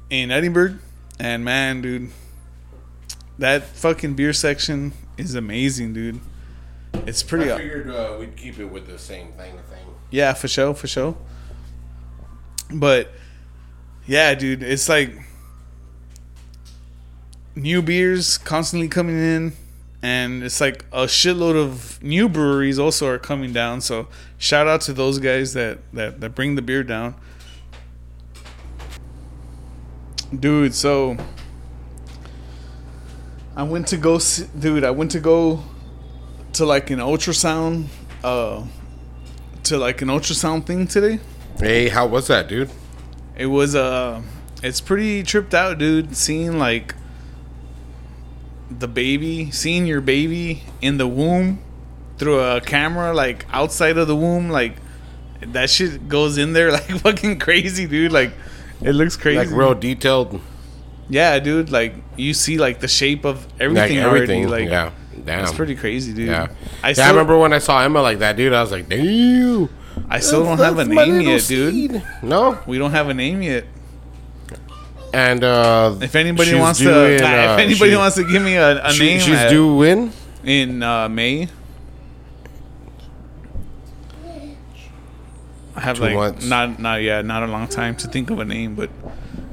in Edinburg, and man, dude, that fucking beer section is amazing, dude. It's pretty. I figured uh, we'd keep it with the same thing. Thing. Yeah, for sure, for sure. But yeah, dude, it's like new beers constantly coming in, and it's like a shitload of new breweries also are coming down. So shout out to those guys that that that bring the beer down, dude. So I went to go, see, dude. I went to go to like an ultrasound, uh, to like an ultrasound thing today. Hey, how was that, dude? It was uh it's pretty tripped out, dude, seeing like the baby, seeing your baby in the womb through a camera like outside of the womb like that shit goes in there like fucking crazy, dude. Like it looks crazy. Like real detailed. yeah, dude, like you see like the shape of Like everything, everything. already like yeah. Damn. It's pretty crazy, dude. Yeah. I yeah, still I remember when I saw Emma like that, dude. I was like, damn. I still don't have a name yet, dude. No. We don't have a name yet. And uh If anybody wants to, in, uh, if anybody she- wants to give me a, a she- name, she's uh, due win. in uh, May. I have Two like months. not not yeah not a long time to think of a name, but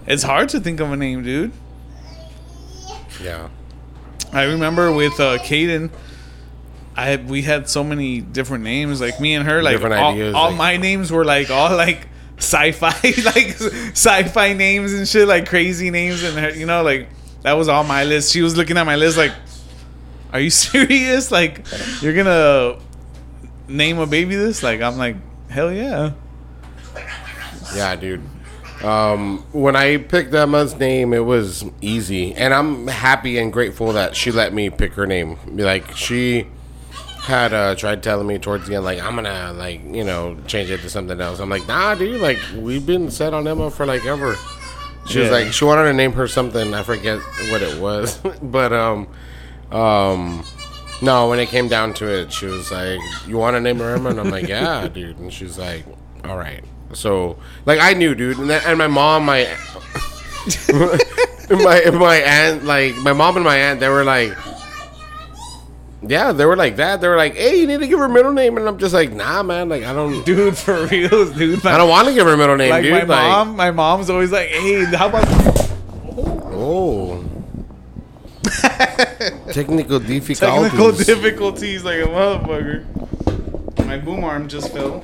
it's hard to think of a name, dude. Yeah. I remember with uh, Kaden, I we had so many different names. Like me and her, like Different all, ideas, all like- my names were like all like sci-fi, like sci-fi names and shit, like crazy names. And her, you know, like that was all my list. She was looking at my list, like, "Are you serious? Like, you're gonna name a baby this?" Like, I'm like, "Hell yeah!" Yeah, dude. Um, when I picked Emma's name, it was easy, and I'm happy and grateful that she let me pick her name. Like she had uh, tried telling me towards the end, like I'm gonna like you know change it to something else. I'm like, nah, dude. Like we've been set on Emma for like ever. She was like, she wanted to name her something. I forget what it was, but um, um. No, when it came down to it, she was like, "You want to name her Emma?" And I'm like, "Yeah, dude." And she's like, "All right." So, like, I knew, dude, and, and my mom, my, my, my aunt, like, my mom and my aunt, they were like, yeah, they were like that. They were like, "Hey, you need to give her middle name," and I'm just like, "Nah, man. Like, I don't, Dude, for real, dude. I don't want to give her middle name, like dude. my like, mom, my mom's always like, "Hey, how about?" oh." Technical difficulties. Technical difficulties like a motherfucker. My boom arm just fell.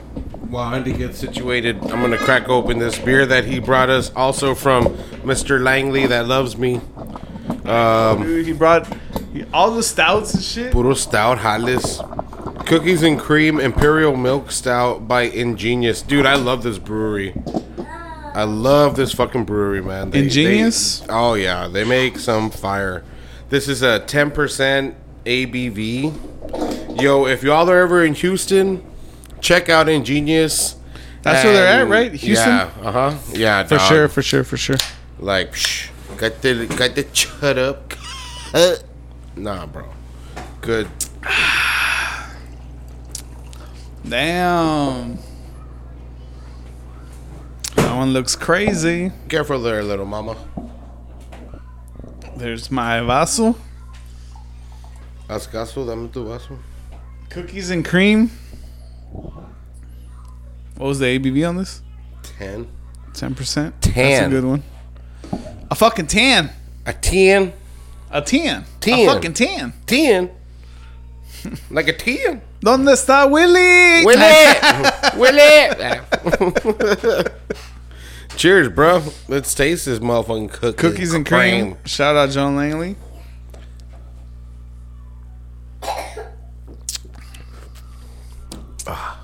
While Andy gets situated, I'm gonna crack open this beer that he brought us, also from Mr. Langley that loves me. Um, Dude, he brought he- all the stouts and shit. Puro Stout Hollis. Cookies and Cream Imperial Milk Stout by Ingenious. Dude, I love this brewery. I love this fucking brewery, man. They- Ingenious? they- oh, yeah. They make some fire. This is a 10% ABV. Yo, if y'all are ever in Houston, check out Ingenious. That's where they're at, right? Houston? Yeah, uh huh. Yeah, For dog. sure, for sure, for sure. Like, psh, got the got the shut up. Nah, bro. Good. Damn. That one looks crazy. Careful there, little mama. There's my vaso. Haz caso, dame tu vaso. Cookies and cream. What was the ABV on this? Ten. 10%. Ten. That's a good one. A fucking tan. A ten. A tan. Tan. A fucking tan. Ten. like a ten. ¿Dónde está Willy? Will it? Will it? Cheers, bro. Let's taste this motherfucking cookie. Cookies and cream. Shout out John Langley. Ah.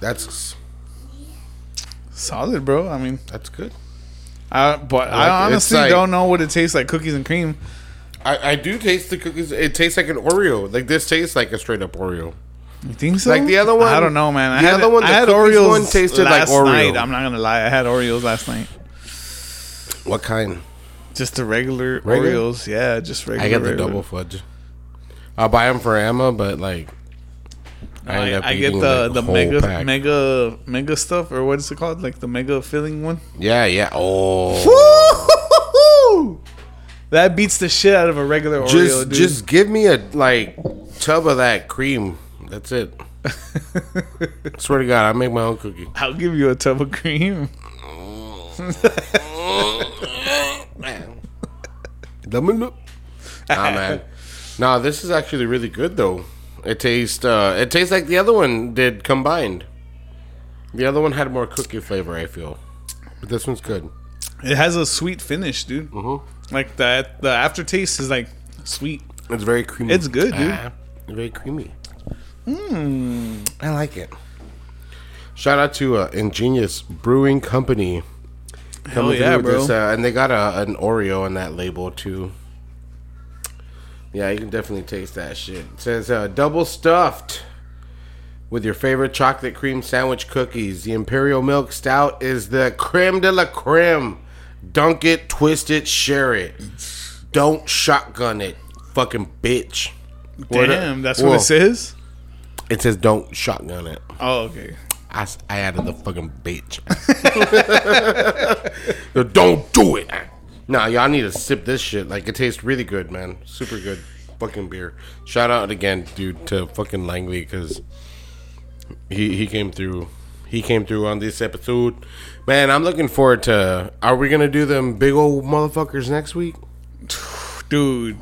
That's Solid, bro. I mean, that's good. I, but like. I honestly like- don't know what it tastes like. Cookies and cream. I, I do taste the cookies. It tastes like an Oreo. Like this tastes like a straight up Oreo. You think so? Like the other one- I don't know, man. I the had, other one, I the had Oreos one tasted like Oreo. night. I'm not gonna lie. I had Oreos last night. What kind? Just the regular, Regular? Oreos. Yeah, just regular. I get the regular. double fudge. I'll buy them for Emma, but like I, I, I get the like, the mega pack. mega mega stuff or what is it called? Like the mega filling one. Yeah, yeah. Oh, That beats the shit out of a regular Oreo, just dude. just give me a like tub of that cream. That's it. Swear to God, I make my own cookie. I'll give you a tub of cream. Nah, man. No, this is actually really good though. It tastes uh it tastes like the other one did combined. The other one had more cookie flavor, I feel. But this one's good. It has a sweet finish, dude. Mm-hmm. Like that, the aftertaste is like sweet. It's very creamy. It's good, dude. Ah, very creamy. Mmm, I like it. Shout out to uh, Ingenious Brewing Company. Hell yeah, bro. This, uh, and they got a, an Oreo on that label too. Yeah, you can definitely taste that shit. It says uh, double stuffed with your favorite chocolate cream sandwich cookies. The Imperial Milk Stout is the creme de la creme. Dunk it, twist it, share it. Don't shotgun it, fucking bitch. Damn, that's Whoa. what it says. It says don't shotgun it. Oh, okay. I added the fucking bitch. Don't do it. Nah, y'all need to sip this shit. Like it tastes really good, man. Super good fucking beer. Shout out again, dude, to fucking Langley because he he came through. He came through on this episode. Man, I'm looking forward to. Are we gonna do them big old motherfuckers next week? dude.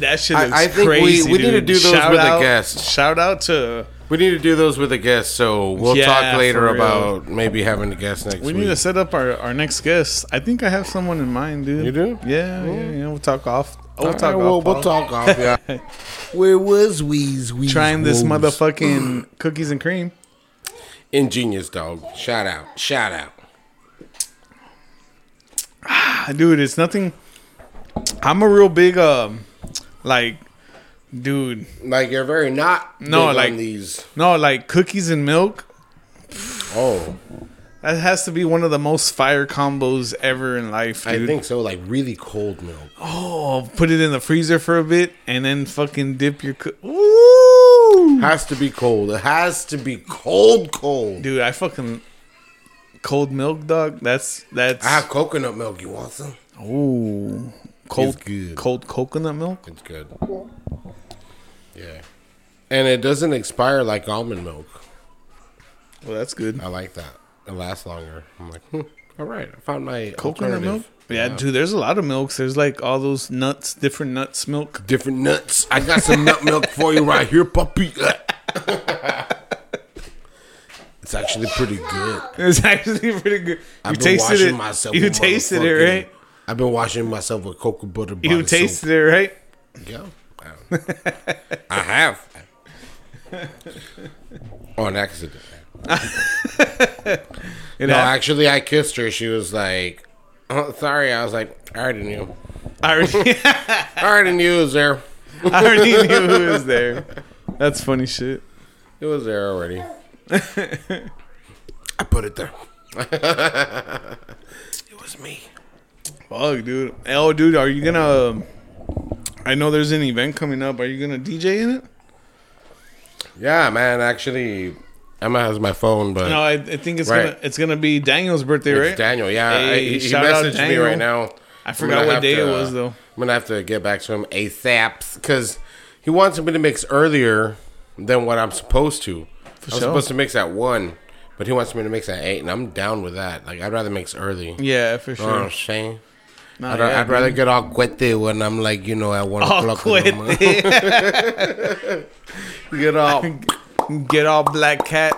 That shit I- I think we- crazy. we need to do those Shout with a guest. Shout out to. We need to do those with a guest, so we'll Yeah, talk later about maybe having a guest next We week. need to set up our, our next guest. I think I have someone in mind, dude. You do? Yeah, yeah, yeah. We'll talk off. We'll All talk right, off. we'll, we'll talk off. Yeah. Where was Weez? Weez Trying this Woes? motherfucking cookies and cream. Ingenious dog. Shout out. Shout out. Ah, Dude, it's nothing. I'm a real big um, like, dude. Like you're very not No, like- these. No, like cookies and milk. Oh, That has to be one of the most fire combos ever in life, dude. I think so. Like really cold milk. Oh, put it in the freezer for a bit and then fucking dip your. Co- Ooh, Has to be cold. It has to be cold, cold. dude, I fucking cold milk, dog. That's that's. I have coconut milk. You want some? Ooh, cold, good. cold coconut milk. It's good. Yeah, and it doesn't expire like almond milk. Well, that's good. I like that. It lasts longer. I'm like, hmm, all right. I found my Coconut milk. Yeah, dude. There's a lot of milks. There's like all those nuts, different nuts milk. different nuts. I got some nut milk for you right here, puppy. it's actually pretty good. It's actually pretty good. You I've been tasted washing it. myself. You tasted it, right? I've been washing myself with cocoa butter. You tasted soap. it, right? Yeah, I have. On accident. It No, actually, I kissed her. She was like, oh, "Sorry." I was like, "I already knew. I already, I already knew it was there. I already knew who was there. That's funny shit. It was there already." I put it there. It was me. Fuck, dude. Oh, dude, are you gonna? Um, I know there's an event coming up. Are you gonna DJ in it? Yeah, man. Actually, Emma has my phone, but No, I, I think it's Right. gonna it's gonna be Daniel's birthday, it's right? Daniel. Yeah, I, Hey, he, he out messaged me right now. I forgot what day to, it was uh, though. I'm gonna have to get back to him ASAP because he wants me to mix earlier than what I'm supposed to. I'm sure. supposed to mix at one, but he wants me to mix at eight, and I'm down with that. Like I'd rather mix early. Yeah, for You know what. I'm saying? Nah, I'd, yeah, I'd rather get all quete when I'm like, you know, at one all o'clock. in the morning. quit. Get all. get all black cat.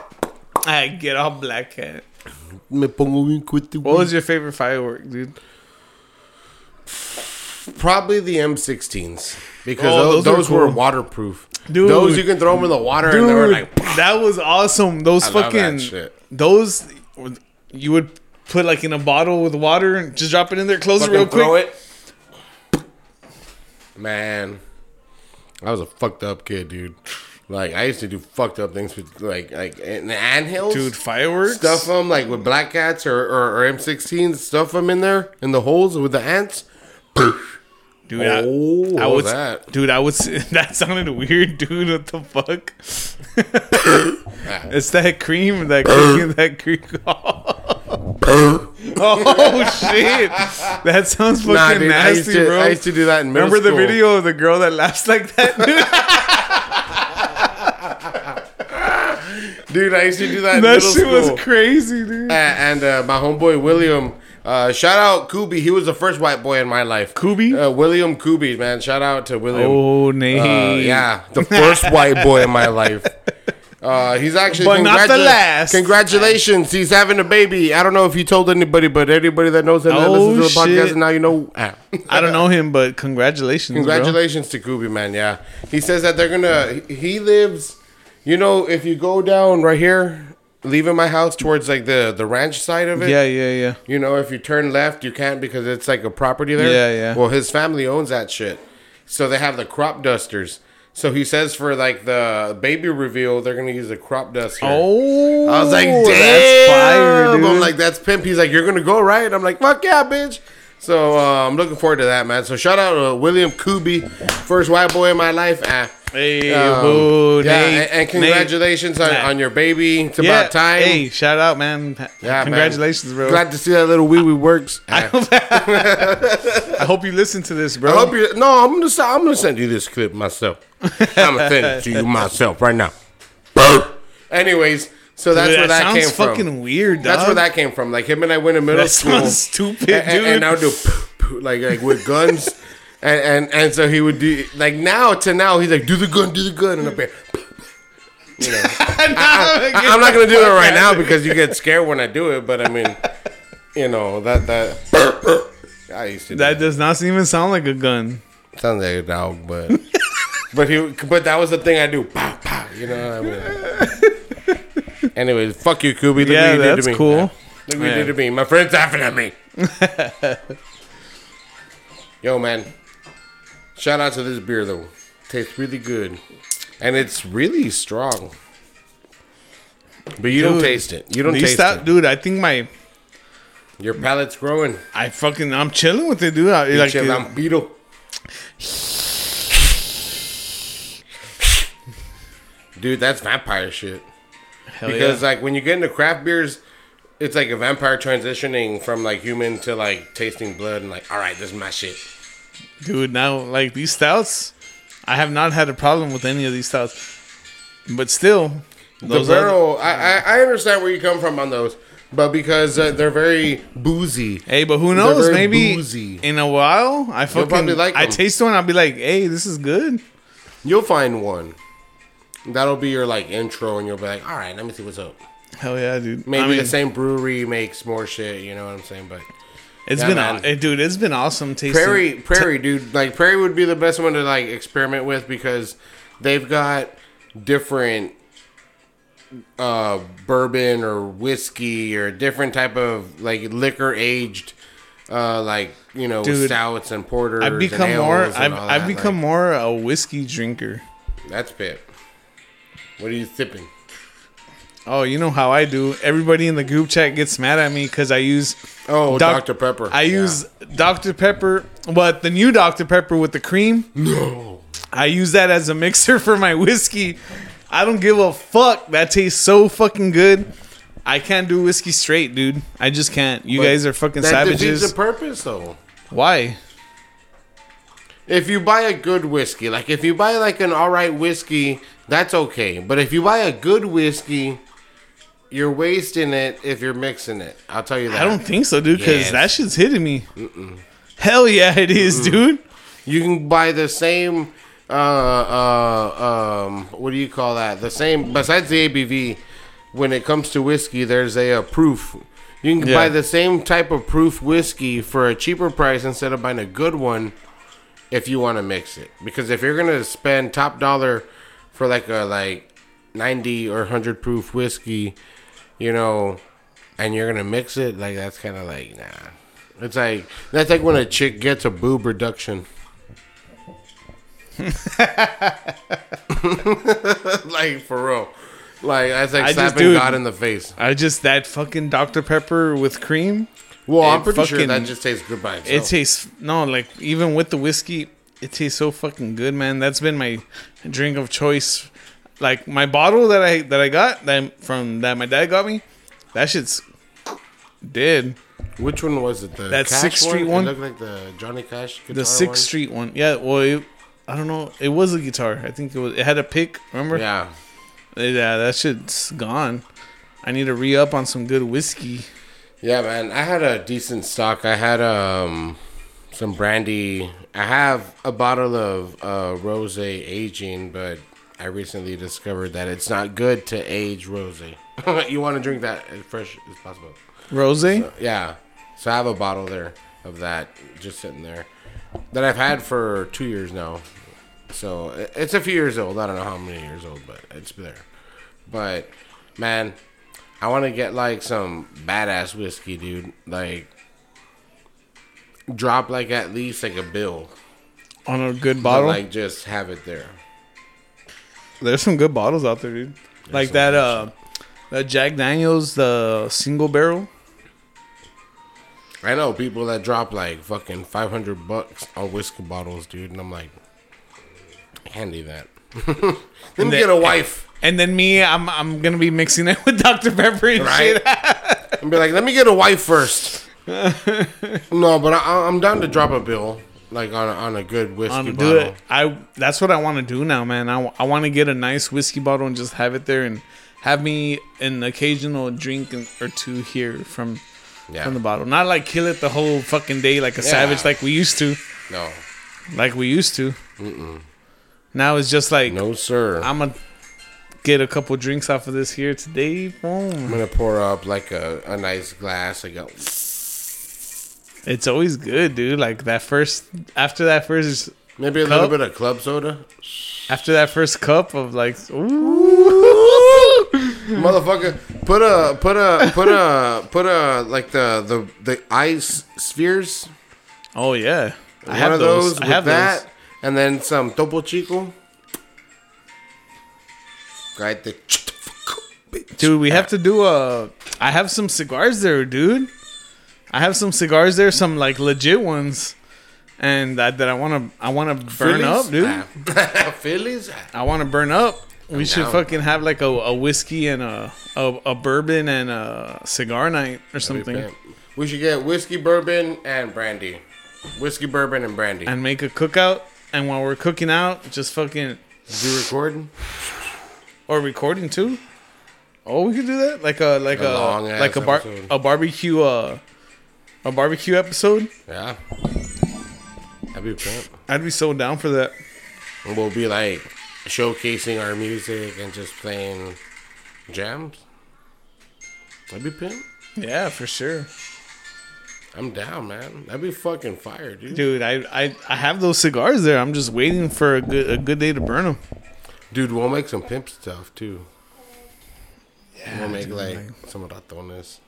I get all black cat. Me pongo bien quete, What was your favorite firework, dude? Probably the M16s because Oh, those, those were those were cool. waterproof. Dude. those you can throw them in the water and they were like, that was awesome. Those I fucking shit. those you would put like in a bottle with water and just drop it in there, close it fucking real quick. throw it. Man, I was a fucked up kid, dude. Like I used to do fucked up things with like like in the anthills, Dude, fireworks. Stuff them like with black cats or, or, or M16s. Stuff them in there in the holes with the ants. Dude, I- Oh, I what would, was that? dude. I was. That sounded weird, dude. What the fuck? it's that cream, that cream, that cream. oh shit! That sounds fucking Nah, dude, I nasty, used, to, bro. I used to do that in middle Remember the video of the girl that laughs like that, dude? dude? I used to do that. In that middle shit school. was crazy, dude. A- and uh, my homeboy William. Uh, shout out Kubi. He was the first white boy in my life. Kubi? Uh, William Kubi, man. Shout out to William. Oh, nay. Uh, yeah, the first white boy in my life. Uh, he's actually, But not the last. Congratulations, he's having a baby. I don't know if you told anybody, but anybody that knows him that Oh, listens to the podcast, and now you know. I don't know him, but congratulations, bro. Congratulations to Kubi, man. Yeah, he says that they're gonna. he- He lives. You know, if you go down right here, leaving my house towards like the the ranch side of it. Yeah, yeah, yeah. You know, if you turn left, you can't because it's like a property there. Yeah, yeah. Well, his family owns that shit. So they have the crop dusters. So he says for like the baby reveal, they're gonna use a crop duster. Oh, I was like, damn. that's fire, dude. I'm like, that's pimp. He's like, you're gonna go right. I'm like, fuck yeah, bitch. So uh, I'm looking forward to that, man. So shout out to William Kubi, first white boy in my life. Ah. Hey, Um, boo, yeah, Nate, and, and congratulations on, on your baby. It's Yeah, about time. Hey, shout out, man. Yeah, man. congratulations, bro. Glad to see that little wee wee works. I hope you listen to this, bro. I hope you. No, I'm gonna. I'm gonna send you this clip myself. I'm gonna send it to you myself right now. Anyways, so that's Dude, where that came fucking from. weird. Dog. That's where that came from. Like him and I went in middle That school, sounds stupid, and, dude. and now do like like with guns, and, and and so he would do like now to now he's like do the gun, do the gun, and I'm like, you know. I, am not gonna do it right now because you get scared when I do it. But I mean, you know that that I used to. Do that does not even sound like a gun. Sounds like a dog, but but he but that was the thing I do. Pow, pow, you know what I mean? Anyways, fuck you, Kubi. Look Yeah, what you did that's to me. cool. Look what you did to me. My friend's laughing at me. Yo, man. Shout out to this beer though. Tastes really good. And it's really strong. But you don't taste it. You don't taste stout- it. dude. I think my Your palate's growing. I fucking I'm chilling with it, dude. I, like Like, I'm beetle. Dude, that's vampire shit. hell Because yeah. like when you get into craft beers, it's like a vampire transitioning from like human to like tasting blood and like, all right, this is my shit. Dude. Now like these stouts, I have not had a problem with any of these stouts, but still, The those are barrel, I, I I understand where you come from on those, but because uh, they're very boozy. Hey, but who knows? Maybe boozy. in a while, I fucking probably like I taste one. I'll be like, hey, this is good. You'll find one. That'll be your like intro, and you'll be like, all right, let me see what's up. Hell yeah, dude. Maybe I mean, the same brewery makes more shit. You know what I'm saying? But It's Yeah, been, man. eh, dude. It's been awesome tasting. Prairie, Prairie, dude, like Prairie would be the best one to like experiment with because they've got different uh bourbon or whiskey or different type of like liquor aged uh like you know Dude, stouts and porters I've become more. I've, I've become like, more a whiskey drinker. that's bit what are you sipping Oh, you know how I do. Everybody in the group chat gets mad at me because I use Oh, Doc- Dr. Pepper. I Yeah. use Dr. Pepper, but the new Dr. Pepper with the cream. No. I use that as a mixer for my whiskey. I don't give a fuck. That tastes so fucking good. I can't do whiskey straight, dude. I just can't. You But guys are fucking That savages. the purpose, though. Why? If you buy a good whiskey, like if you buy like an all right whiskey, that's okay. But if you buy a good whiskey, you're wasting it if you're mixing it. I'll tell you that. I don't think so, dude. Because Yes. that shit's hitting me. Hell yeah, it is, dude. You can buy the same. Uh, uh, um, what do you call that? The same. Besides the ABV, when it comes to whiskey, there's a, uh proof. You can Yeah. buy the same type of proof whiskey for a cheaper price instead of buying a good one. If you want to mix it, because if you're gonna spend top dollar for like a like ninety or hundred proof whiskey, you know, and you're gonna mix it, like that's kind of like nah. It's like that's like when a chick gets a boob reduction. like for real. Like that's like I just slapping do it. God in the face. I just that fucking Dr Pepper with cream. Well, I'm pretty sure fucking- that just tastes good by itself. It tastes no like even with the whiskey, it tastes so fucking good, man. That's been my drink of choice. Like my bottle that I that I got that from that my dad got me, that shit's dead. Which one was it? The That Sixth Street It one? looked like the Johnny Cash. The Sixth? Street one, yeah. Well, it, I don't know. It was a guitar. I think it was. It had a pick. Remember? Yeah. Yeah, that shit's gone. I need to re up on some good whiskey. Yeah, man. I had a decent stock. I had um some brandy. I have a bottle of uh rose aging, but I recently discovered that it's not good to age rose. you want to drink that as fresh as possible. Rose. Yeah. So I have a bottle there of that just sitting there that I've had for two years now. So it's a few years old. I don't know how many years old, but it's there. But man, I want to get like some badass whiskey, dude. Like drop like at least like a bill, on a good but bottle. like just have it there. There's some good bottles out there, dude. like that uh that Jack Daniels, the single barrel. I know people that drop like fucking five hundred bucks on whiskey bottles, dude, and I'm like, handy that. Let me get a wife. And then me, I'm I'm gonna be mixing it with Dr. Pepper and Right. shit. and be like, let me get a wife first. no, but I, I'm down to drop a bill, like on a, on a good whiskey Um, bottle. do it. I that's what I want to do now, man. I, I want to get a nice whiskey bottle and just have it there and have me an occasional drink or two here from Yeah, from the bottle. Not like kill it the whole fucking day like a savage like we used to, no, like we used to. Now it's just like no, sir. I'm, gonna get a couple drinks off of this here today. Boom. I'm gonna pour up like a, a nice glass. I go, It's always good, dude. Like that first after that first maybe a Cup? little bit of club soda. after that first cup of like ooh. Motherfucker, put a put a put a put a like the the the ice spheres. Oh yeah. I One have of those. those I have that, those. and then some topo chico. Right the Dude, we have ah. to do a. I have some cigars there, dude. I have some cigars there, some like legit ones, and that, that I want to. I want to burn up, dude. Phillies. I want to burn up. We should down. fucking have like a, a whiskey and a, a a bourbon and a cigar night or something, We should get whiskey, bourbon, and brandy. Whiskey, bourbon, and brandy. and make a cookout. And while we're cooking out, just fucking Do recording? or recording too. Oh, we could do that like a like A a, like a bar a barbecue uh a barbecue episode. Yeah. That'd be pimp. I'd be so down for that. And we'll be like showcasing our music and just playing jams. That'd be pimp. Yeah, for sure, I'm down, man. That'd be fucking fire, dude. dude. I I, I have those cigars there. I'm just waiting for a good a good day to burn them. Dude, we'll make some pimp stuff too. Yeah, we'll make like some ratones.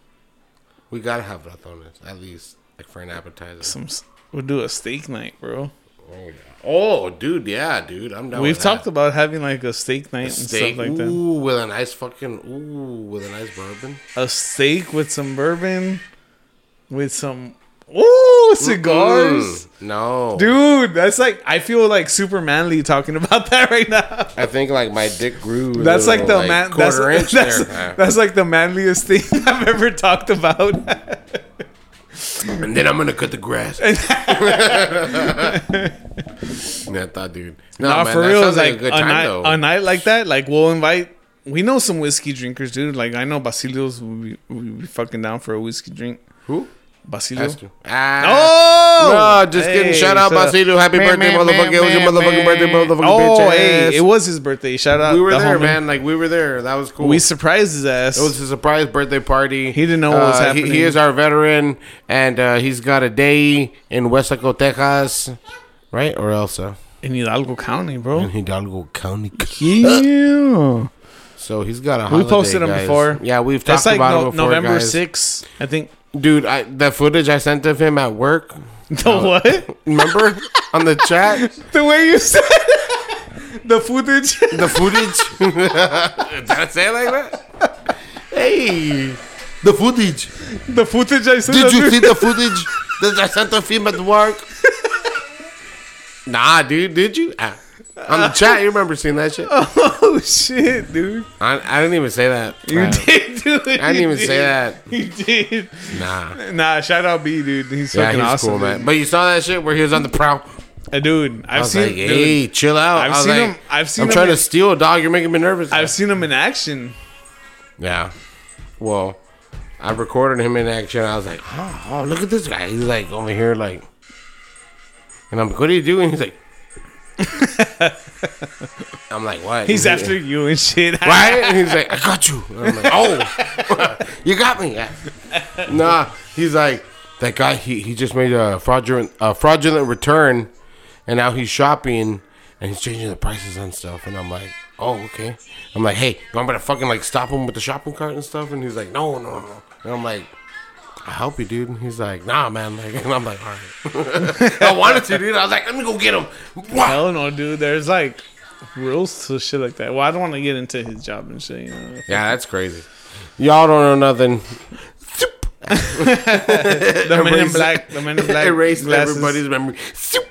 We gotta have ratones at least, like for an appetizer. Some we'll do a steak night, bro. Oh, oh dude, yeah, dude. I'm down. We've talked that. about having like a steak night and steak. stuff like that. ooh, with a nice fucking ooh, with a nice bourbon. A steak with some bourbon, with some ooh cigars. Mm, no, Dude, that's like I feel like super manly talking about that right now. I think like my dick grew. That's like little, the man. That's, that's, there. that's like the manliest thing I've ever talked about. and then I'm gonna cut the grass. yeah, thought, dude. No, Nah, man, for real, like, like a good a time night, though. a night like that, like we'll invite. We know some whiskey drinkers, dude. Like I know Basilio's will be, will be fucking down for a whiskey drink. Who? Basilio. Has. Ah. Oh No, just kidding. Hey, Shout out shut. Basilio. Happy Man, birthday, man, motherfucker. man, It was your motherfucking man. birthday, motherfucking Oh, bitch hey, ass. it was his birthday. Shout out. we were the there, homie. man. Like, we were there. That was cool. We surprised his ass. It was a surprise birthday party. He didn't know what was Uh, happening. He, is our veteran, and uh, he's got a day in Weslaco, Texas, right? Or Elsa in Hidalgo County, bro. in. Hidalgo County. Yeah. So he's got a. We posted him guys. before. Yeah, we've That's talked like about no, him before, November guys. 6th, I think. Dude, I, the footage I sent of him at work. The what? Remember on the chat, the way you said the footage. the footage. Did I say it like that? Hey, the footage. the footage I said. Did you see the footage that I sent of him at work? Nah, dude. Did you? Ah. On the chat, you remember seeing that shit? Oh shit, dude! I, I didn't even say that. You did do it. I didn't even say that. You did. Nah. Nah, shout out B, dude. He's Yeah, fucking he's awesome, cool, dude. man. But you saw that shit where he was on the prowl. Uh, dude, I I've was seen. like, dude, hey, chill out. I've I was seen like, him- I've seen I'm him trying in- to steal, a dog. You're making me nervous. I've seen him in action. Yeah. Well, I recorded him in action. I was like, oh, oh, look at this guy. He's like over here, like, and I'm like, what are you doing? He's like, I'm like, what? He's after you and shit. right? And he's like, I got you. And I'm like, oh, you got me. Nah, he's like, that guy. He, he just made a fraudulent a fraudulent return, and now he's shopping and he's changing the prices on stuff. And I'm like, oh, okay. I'm like, hey, you want me to fucking like stop him with the shopping cart and stuff? And he's like, no, no, no. And I'm like. I'll help you, dude. And he's like, nah, man. Like, and I'm like, all right. I wanted to, dude. I was like, let me go get him. Hell no, dude. There's like rules to shit like that. Well, I don't want to get into his job and shit. You know. Yeah, that's crazy. Y'all don't know nothing. The men in black. The men in black. glasses. everybody's memory. Soup.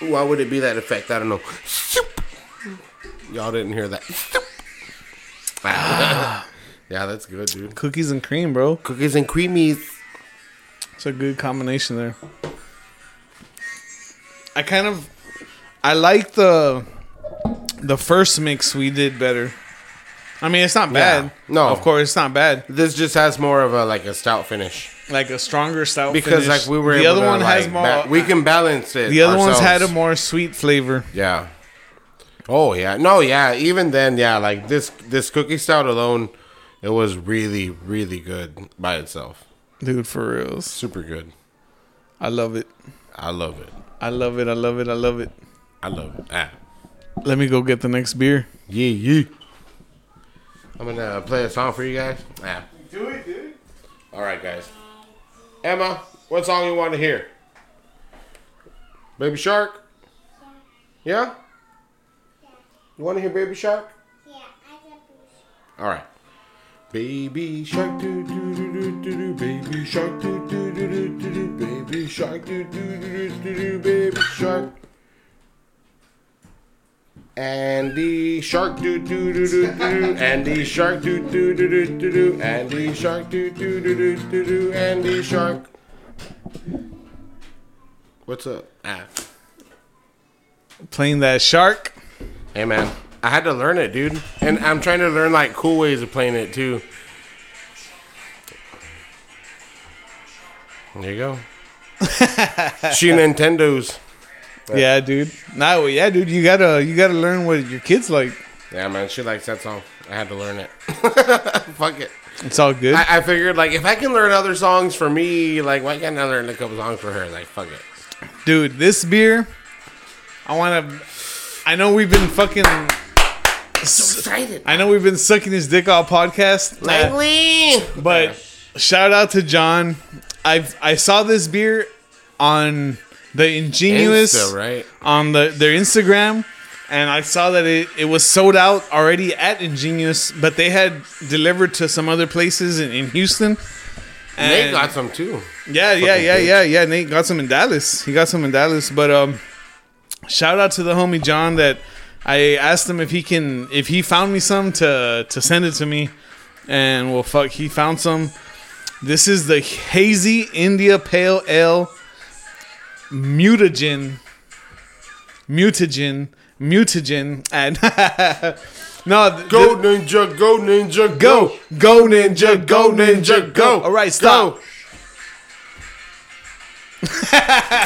Why would it be that effect? I don't know. Soup. Y'all didn't hear that. Soup. Yeah, that's good, dude. cookies and cream, bro. Cookies and creamies. It's a good combination there. I kind of, I like the, the first mix we did better. I mean, it's not bad. Yeah. No. of course it's not bad. This just has more of a like a stout finish Like a stronger stout because finish. like we were the able other to, one has more. ba- we can balance it. the other one's had a more sweet flavor. Yeah. Oh yeah. No, yeah. Even then, yeah. Like this, this cookie stout alone, it was really, really good by itself. Dude, for reals. Super good. I love it. I love it. I love it. I love it. I love it. I love it. Ah. Let me go get the next beer. Yeah, yeah. I'm gonna play a song for you guys. Ah. Do it, dude. All right, guys. Emma, what song you want to hear? Baby Shark. Yeah. You want to hear Baby Shark? Yeah, I got this. All right. Baby shark do do do do do do baby shark do do do do do do baby shark do do do do do do baby shark Andy shark do do do do do Andy shark do do do do do do Andy shark do do do do do do Andy shark What's up? Ah. Playing that shark. Hey man, I had to learn it, dude, and I'm trying to learn like cool ways of playing it too. There you go. she Nintendos. Yeah, dude. Nah, yeah, dude. You gotta, you gotta learn what your kids like. Yeah, man, she likes that song. I had to learn it. Fuck it. It's all good. I, I figured like if I can learn other songs for me, like why can't I learn a couple songs for her? Like fuck it. Dude, this beer, I want to. I know we've been fucking. Excited. I know we've been sucking his dick all podcast, Langley. but shout out to John. I I saw this beer on the Ingenious Insta, right? on the their Instagram, and I saw that it, it was sold out already at Ingenious, but they had delivered to some other places in, in Houston. Nate got some too. yeah, yeah, yeah, yeah, yeah. Nate got some in Dallas. He got some in Dallas, but um, shout out to the homie John that I asked him if he can if he found me some to to send it to me, and well, fuck, he found some. This is the hazy India Pale Ale mutagen, mutagen, mutagen, and no, th- Go ninja, go ninja, go, go ninja, go ninja, go. All right, stop. Go.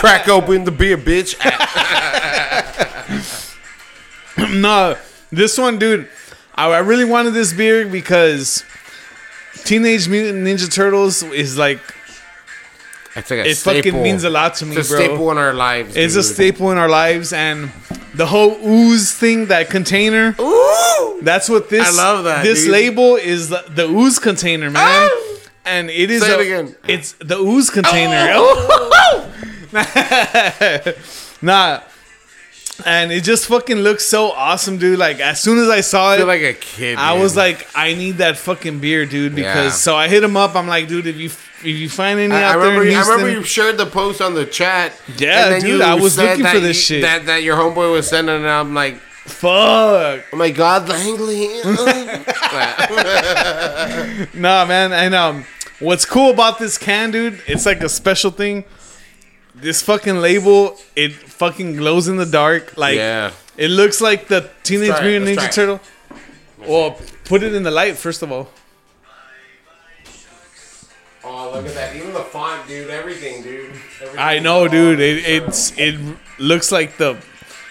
Crack open the beer, bitch. no, this one, dude. I, I really wanted this beer because Teenage Mutant Ninja Turtles is like It's like a it staple. fucking means a lot to me, It's a bro. staple in our lives. It's a staple in our lives, and the whole ooze thing, that container. Ooh! That's what this. I love that, This dude. label is the, the ooze container, man. Ah! And it is Say it a- again. It's the ooze container. nah. And it just fucking looks so awesome, dude. Like as soon as I saw I it, like a kid. I dude. was like, I need that fucking beer, dude. Because Yeah. so I hit him up. I'm like, dude, if you if you find any I, I out there remember. in I remember you shared the post on the chat. Yeah, dude, I was looking for this you- shit. That that your homeboy was sending, and I'm like, fuck. oh my god, Langley. Nah, man. And um, what's cool about this can, dude? It's like a special thing. This fucking label, it fucking glows in the dark. Like, yeah. it looks like the Teenage Let's Mutant let's Ninja try Turtle. Well, put it in the light first of all. Oh, look at that! Even the font, dude. Everything, dude. Everything I know, dude. It, it's it looks like the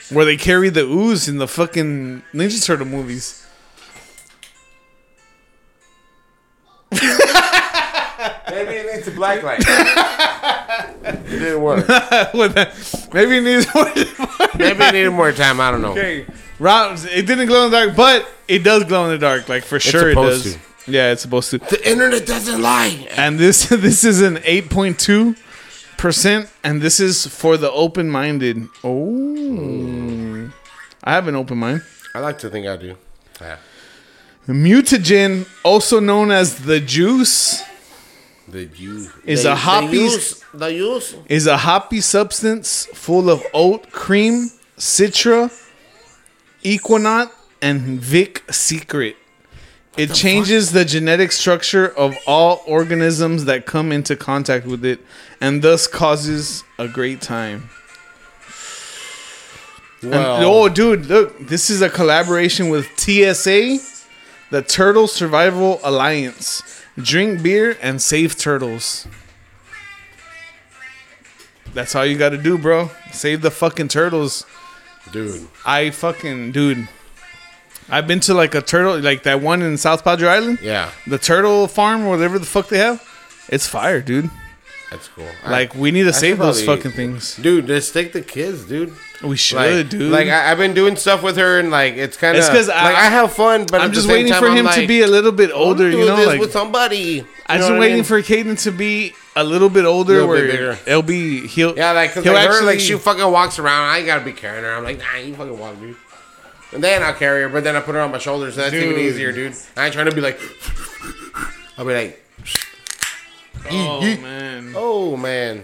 where they carry the ooze in the fucking Ninja Turtle movies. Maybe it needs a black light. it didn't work. With that- Maybe it needs Maybe it needed more time. I don't know. Okay, Rob, it didn't glow in the dark, but it does glow in the dark. Like for sure, it supposed does. Yeah, it's supposed to. The internet doesn't lie. And this this is an eight point two percent, and this is for the open minded. Oh, I have an open mind. I like to think I do. Yeah. Mutagen, also known as the juice, The use Is the, a hoppy- The use. The use. is a hoppy substance full of oat cream, citra, Ekuanot, and Vic Secret. It changes the genetic structure of all organisms that come into contact with it, and thus causes a great time. And- oh, dude, look! This is a collaboration with TSA, the Turtle Survival Alliance. Drink beer and save turtles. That's all you got to do, bro. Save the fucking turtles. dude. I fucking dude. I've been to like a turtle, like that one in South Padre Island, Yeah, the turtle farm, or whatever the fuck they have. It's fire, dude. That's cool. Like we need to I save those probably- fucking things. dude, just take the kids, dude. We should, Like, dude. like I, I've been doing stuff with her, and like it's kind of It's 'cause I- like I have fun, but I'm just waiting time, for I'm him to be a little bit older, do you know, this like with somebody. You I'm just waiting mean? for Caden to be a little bit older, Little bit where bigger. it'll be he'll Yeah, like, he'll like her, like she fucking walks around. I gotta be carrying her. I'm like, nah, you fucking walk, dude. And then I'll carry her, but then I put her on my shoulders. So that's even easier, dude. I ain't trying to be like. I'll be like, oh yeet. man, oh man,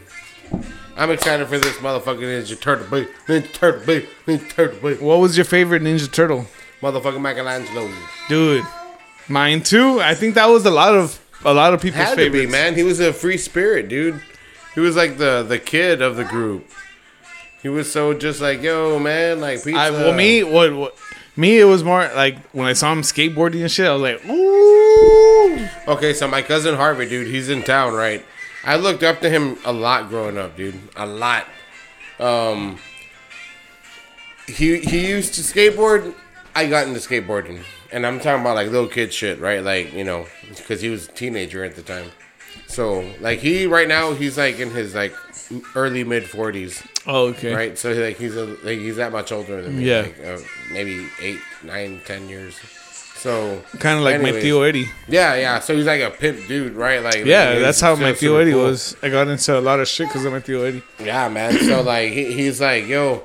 I'm excited for this motherfucking Ninja Turtle, baby, Ninja Turtle, baby, Ninja Turtle, baby, what was your favorite Ninja Turtle, motherfucking Michelangelo. dude? Mine too. I think that was a lot of a lot of people's Had to be, man. He was a free spirit, dude. He was like the the kid of the group. He was so just like, yo, man, like pizza. I, well, me, what, what, me, it was more like when I saw him skateboarding and shit. I was like, ooh, Okay, so my cousin Harvey, dude, he's in town, right? I looked up to him a lot growing up, dude. A lot. Um he he used to skateboard. I got into skateboarding. And I'm talking about like little kid shit, right? Like, you know, cuz he was a teenager at the time. So, like he right now he's like in his like early mid 40s, oh, okay, right? So like he's a, like he's that much older than me. Yeah. Like, uh, maybe eight, nine, ten years. So Kind of like my anyways. Tio Eddie. Yeah, yeah. So he's like a pimp dude, right? Like Yeah, he's that's how my Tio Eddie cool. was. I got into a lot of shit because of my Tio Eddie. Yeah, man. So like he, he's like, yo,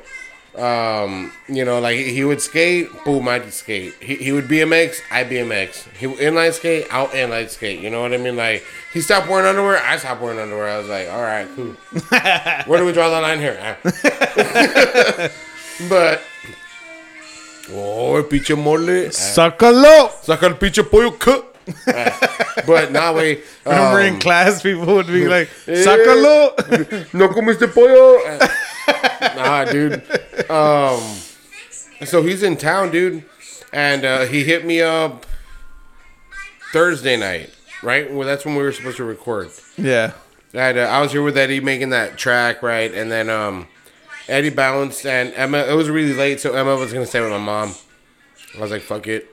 um, you know, like he, would skate, boom, I'd skate. He, he would be BMX, I BMX. He would inline skate, I'll inline skate. You know what I mean? Like he stopped wearing underwear, I stopped wearing underwear. I was like, all right, cool. Where do we draw the line here? Ah. but oh, el pinche mole, Sácalo! saca el pinche pollo cut. Ah, but now we Remember in um, class, people would be like, Eh. Sácalo! no comiste pollo. nah, dude. Um, so he's in town, dude, and uh, he hit me up Thursday night, right? Well, that's when we were supposed to record. yeah. And uh, I was here with Eddie making that track, right? And then um, Eddie bounced, and Emma. It was really late, so Emma was gonna stay with my mom. I was like, "Fuck it,"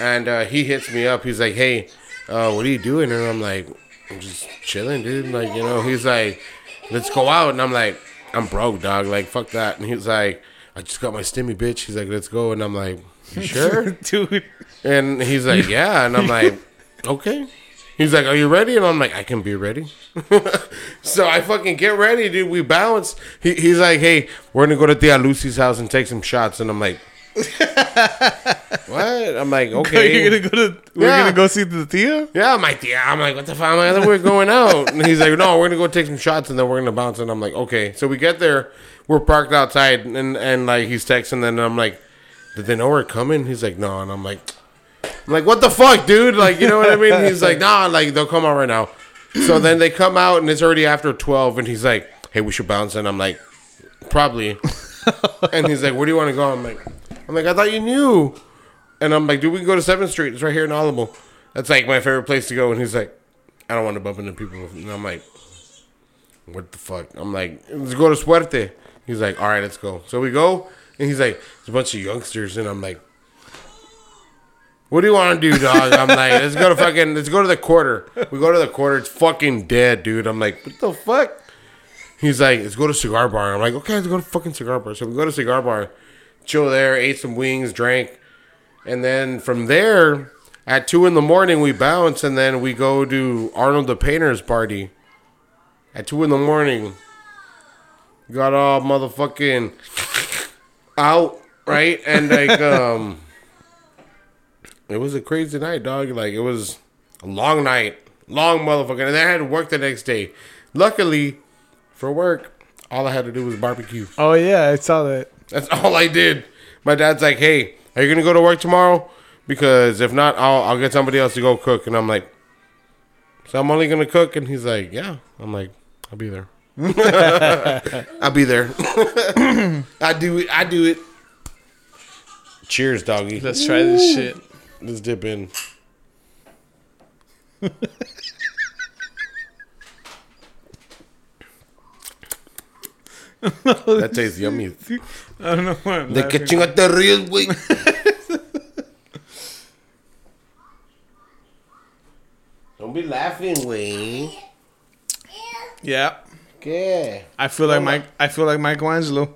and uh, he hits me up. He's like, "Hey, uh, what are you doing?" And I'm like, "I'm just chilling, dude." Like, you know, he's like, "Let's go out," and I'm like, "I'm broke, dog. Like, fuck that." And he's like, "I just got my stimmy, bitch." He's like, "Let's go," and I'm like, "You sure?" Dude. And he's like, yeah. And I'm like, okay. He's like, are you ready? And I'm like, I can be ready. so I fucking get ready, dude. We bounce. He, he's like, hey, we're going to go to Tia Lucy's house and take some shots. And I'm like, what? I'm like, okay. You're gonna go to, we're Yeah. gonna go see the Tia? Yeah, I'm like, yeah. I'm like, what the fuck? I'm like, I thought we were going out. And he's like, no, we're gonna go take some shots and then we're gonna bounce. And I'm like, okay. So we get there, we're parked outside, and and like he's texting, and I'm like, did they know we're coming? He's like, no, and I'm like, I'm like, what the fuck, dude? Like, you know what I mean? He's like, nah, like they'll come out right now. So then they come out, and it's already after twelve, and he's like, hey, we should bounce, and I'm like, probably. and he's like, where do you want to go? I'm like, I'm like, I thought you knew. And I'm like, dude, we can go to 7th Street. It's right here in Alamo. That's like my favorite place to go. And he's like, I don't want to bump into people. And I'm like, what the fuck? I'm like, let's go to Suerte. He's like, all right, let's go. So we go. And he's like, there's a bunch of youngsters. And I'm like, what do you want to do, dog? I'm like, let's go to fucking, let's go to the quarter. We go to the quarter. It's fucking dead, dude. I'm like, what the fuck? He's like, let's go to cigar bar. I'm like, okay, let's go to fucking cigar bar. So we go to cigar bar, chill there, ate some wings, drank, and then from there, at two in the morning, we bounce, and then we go to Arnold the Painter's party. At two in the morning, got all motherfucking out, right? And like, um, it was a crazy night, dog. Like, it was a long night, long motherfucker, and then I had to work the next day. Luckily, for work, all I had to do was barbecue. Oh, yeah, I saw that. That's all I did. My dad's like, "Hey, are you gonna go to work tomorrow? Because if not, I'll I'll get somebody else to go cook." And I'm like, "So I'm only gonna cook?" And he's like, "Yeah." I'm like, "I'll be there. I'll be there. I do it. I do it." Cheers, doggy. Let's try this shit. Let's dip in. that tastes yummy. I don't know why I'm De que chinga te ríes, güey. Don't be laughing, güey. Yeah. ¿Qué? I feel like Mike. I feel like Michelangelo.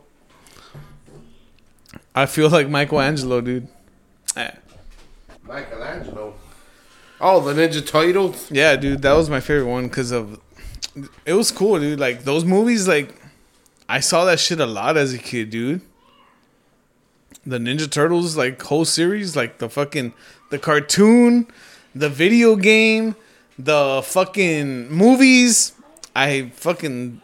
I feel like Michelangelo, dude. Eh. Michelangelo. Oh, the Ninja Turtles. Yeah, dude, that was my favorite one because of. It was cool, dude. Like those movies, like I saw that shit a lot as a kid, dude. The Ninja Turtles, like whole series, like the fucking the cartoon, the video game, the fucking movies. I fucking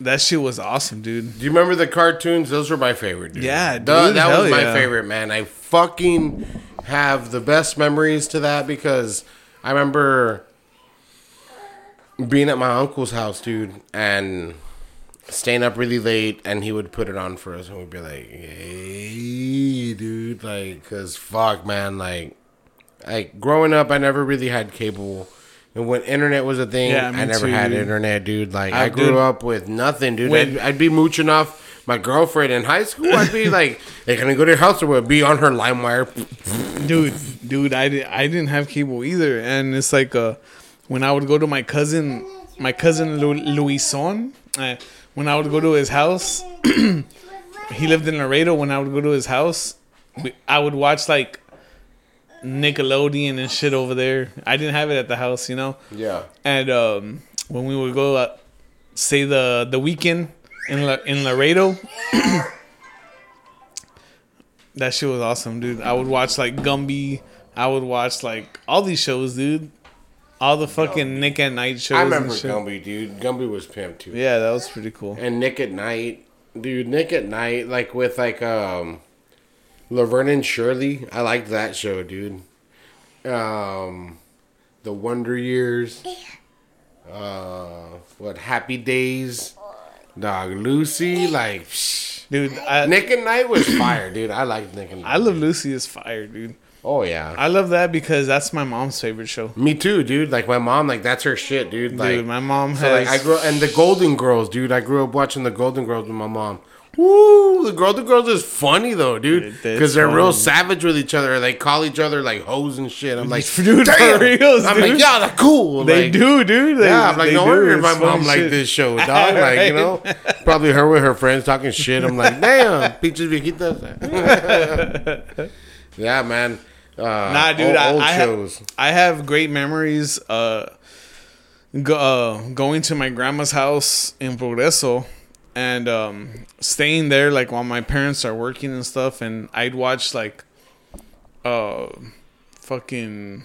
that shit was awesome, dude. Do you remember the cartoons? Those were my favorite, dude. Yeah, dude, that hell was my yeah. favorite, man. I fucking have the best memories to that because I remember being at my uncle's house, dude, and staying up really late, and he would put it on for us, and we'd be like, "Hey, dude," like, cause fuck, man, like, like growing up, I never really had cable. And when internet was a thing, Yeah, I never too, had dude. internet, dude. Like I I, grew did- up with nothing, dude. When- I'd, I'd be mooching off my girlfriend in high school. I'd be like, "Hey, can I go to your house?" Or would be on her LimeWire. dude dude i, di- I didn't have cable either and it's like uh when i would go to my cousin my cousin Lu- luison uh, when i would go to his house he lived in laredo when i would go to his house we, i would watch like Nickelodeon and shit over there. I didn't have it at the house, you know. Yeah. And um, when we would go, uh, say the the weekend in La- in Laredo, that shit was awesome, dude. I would watch like Gumby. I would watch like all these shows, dude. All the fucking Nick at Night shows. I remember and shit. Gumby, dude. Gumby was pimp too. Yeah, that was pretty cool. And Nick at Night, dude. Nick at Night, like with like um, Laverne and Shirley. I liked that show, dude. Um, The Wonder Years. Uh, what Happy Days? Dog Lucy, like psh. Dude, I, Nick at Night was fire, dude. I liked Nick at Night. I love Lucy is fire, dude. Oh yeah, I love that because that's my mom's favorite show. me too, dude. Like my mom, like that's her shit, dude. Like dude, my mom So has. like I grew and the Golden Girls, dude. I grew up watching the Golden Girls with my mom. Woo! The Golden Girls is funny though, dude, because they're real savage with each other. They call each other like hoes and shit. I'm like, Dude, for reals, I'm dude. like, yeah, they're cool. they Like, do, dude. They, Yeah, I'm like, no wonder my mom shit. this show, dog. Like, you know, probably her with her friends talking shit. I'm like, damn, peaches viejitas. yeah, man. Uh, Nah, dude, old, I, old I, have, shows. I have great memories uh, go, uh, going to my grandma's house in Progreso and um, staying there like while my parents are working and stuff. And I'd watch like uh, fucking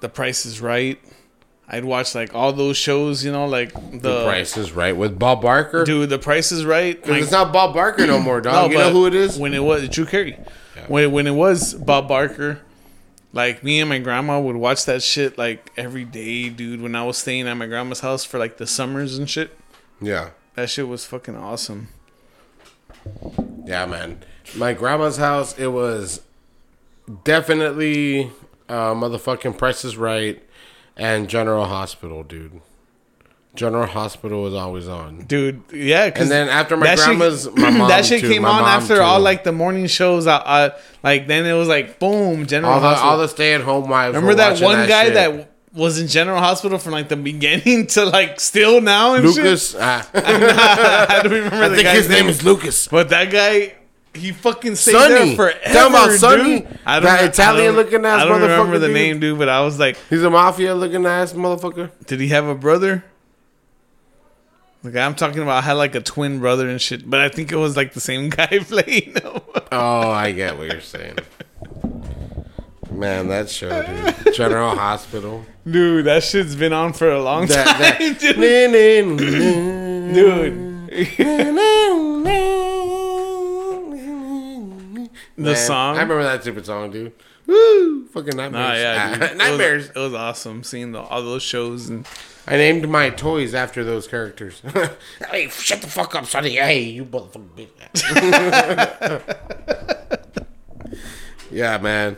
The Price is Right. I'd watch like all those shows, you know, like the, the Price is Right with Bob Barker. Dude, The Price is Right. my- it's not Bob Barker no more, dog. you know who it is? When it was Drew Carey. When when it was Bob Barker, like me and my grandma would watch that shit like every day, dude. When I was staying at my grandma's house for like the summers and shit, Yeah. That shit was fucking awesome. Yeah, man. My grandma's house, it was definitely uh, motherfucking Price is Right and General Hospital, dude. General Hospital was always on. Dude, yeah. And then after my that shit- grandma's, my mom that shit too, came on after too. all like the morning shows. Uh, uh, like then it was like boom, General all the Hospital. all the stay at home wives. Remember that one guy shit. that was in General Hospital from like the beginning to like still now and shit? Lucas? ah. I don't remember I think his name is Lucas. But that guy, he fucking stayed Sonny. there forever. Talking about dude. Sonny? I That Italian-looking ass I don't remember motherfucker, the dude. name, dude. But I was like, He's a mafia looking ass motherfucker. did he have a brother? Like I'm talking about, had like a twin brother and shit. But I think it was like the same guy playing. Oh, I get what you're saying. Man, that show, dude. General Hospital. Dude, that shit's been on for a long That, time, that, dude. dude. the song. I remember that stupid song, dude. Woo! Fucking nightmares. Nah, yeah. Ah, It was- It was, awesome seeing the, all those shows and I named my toys after those characters. hey, shut the fuck up, Sonny. Hey, you motherfucking bitch. yeah, man.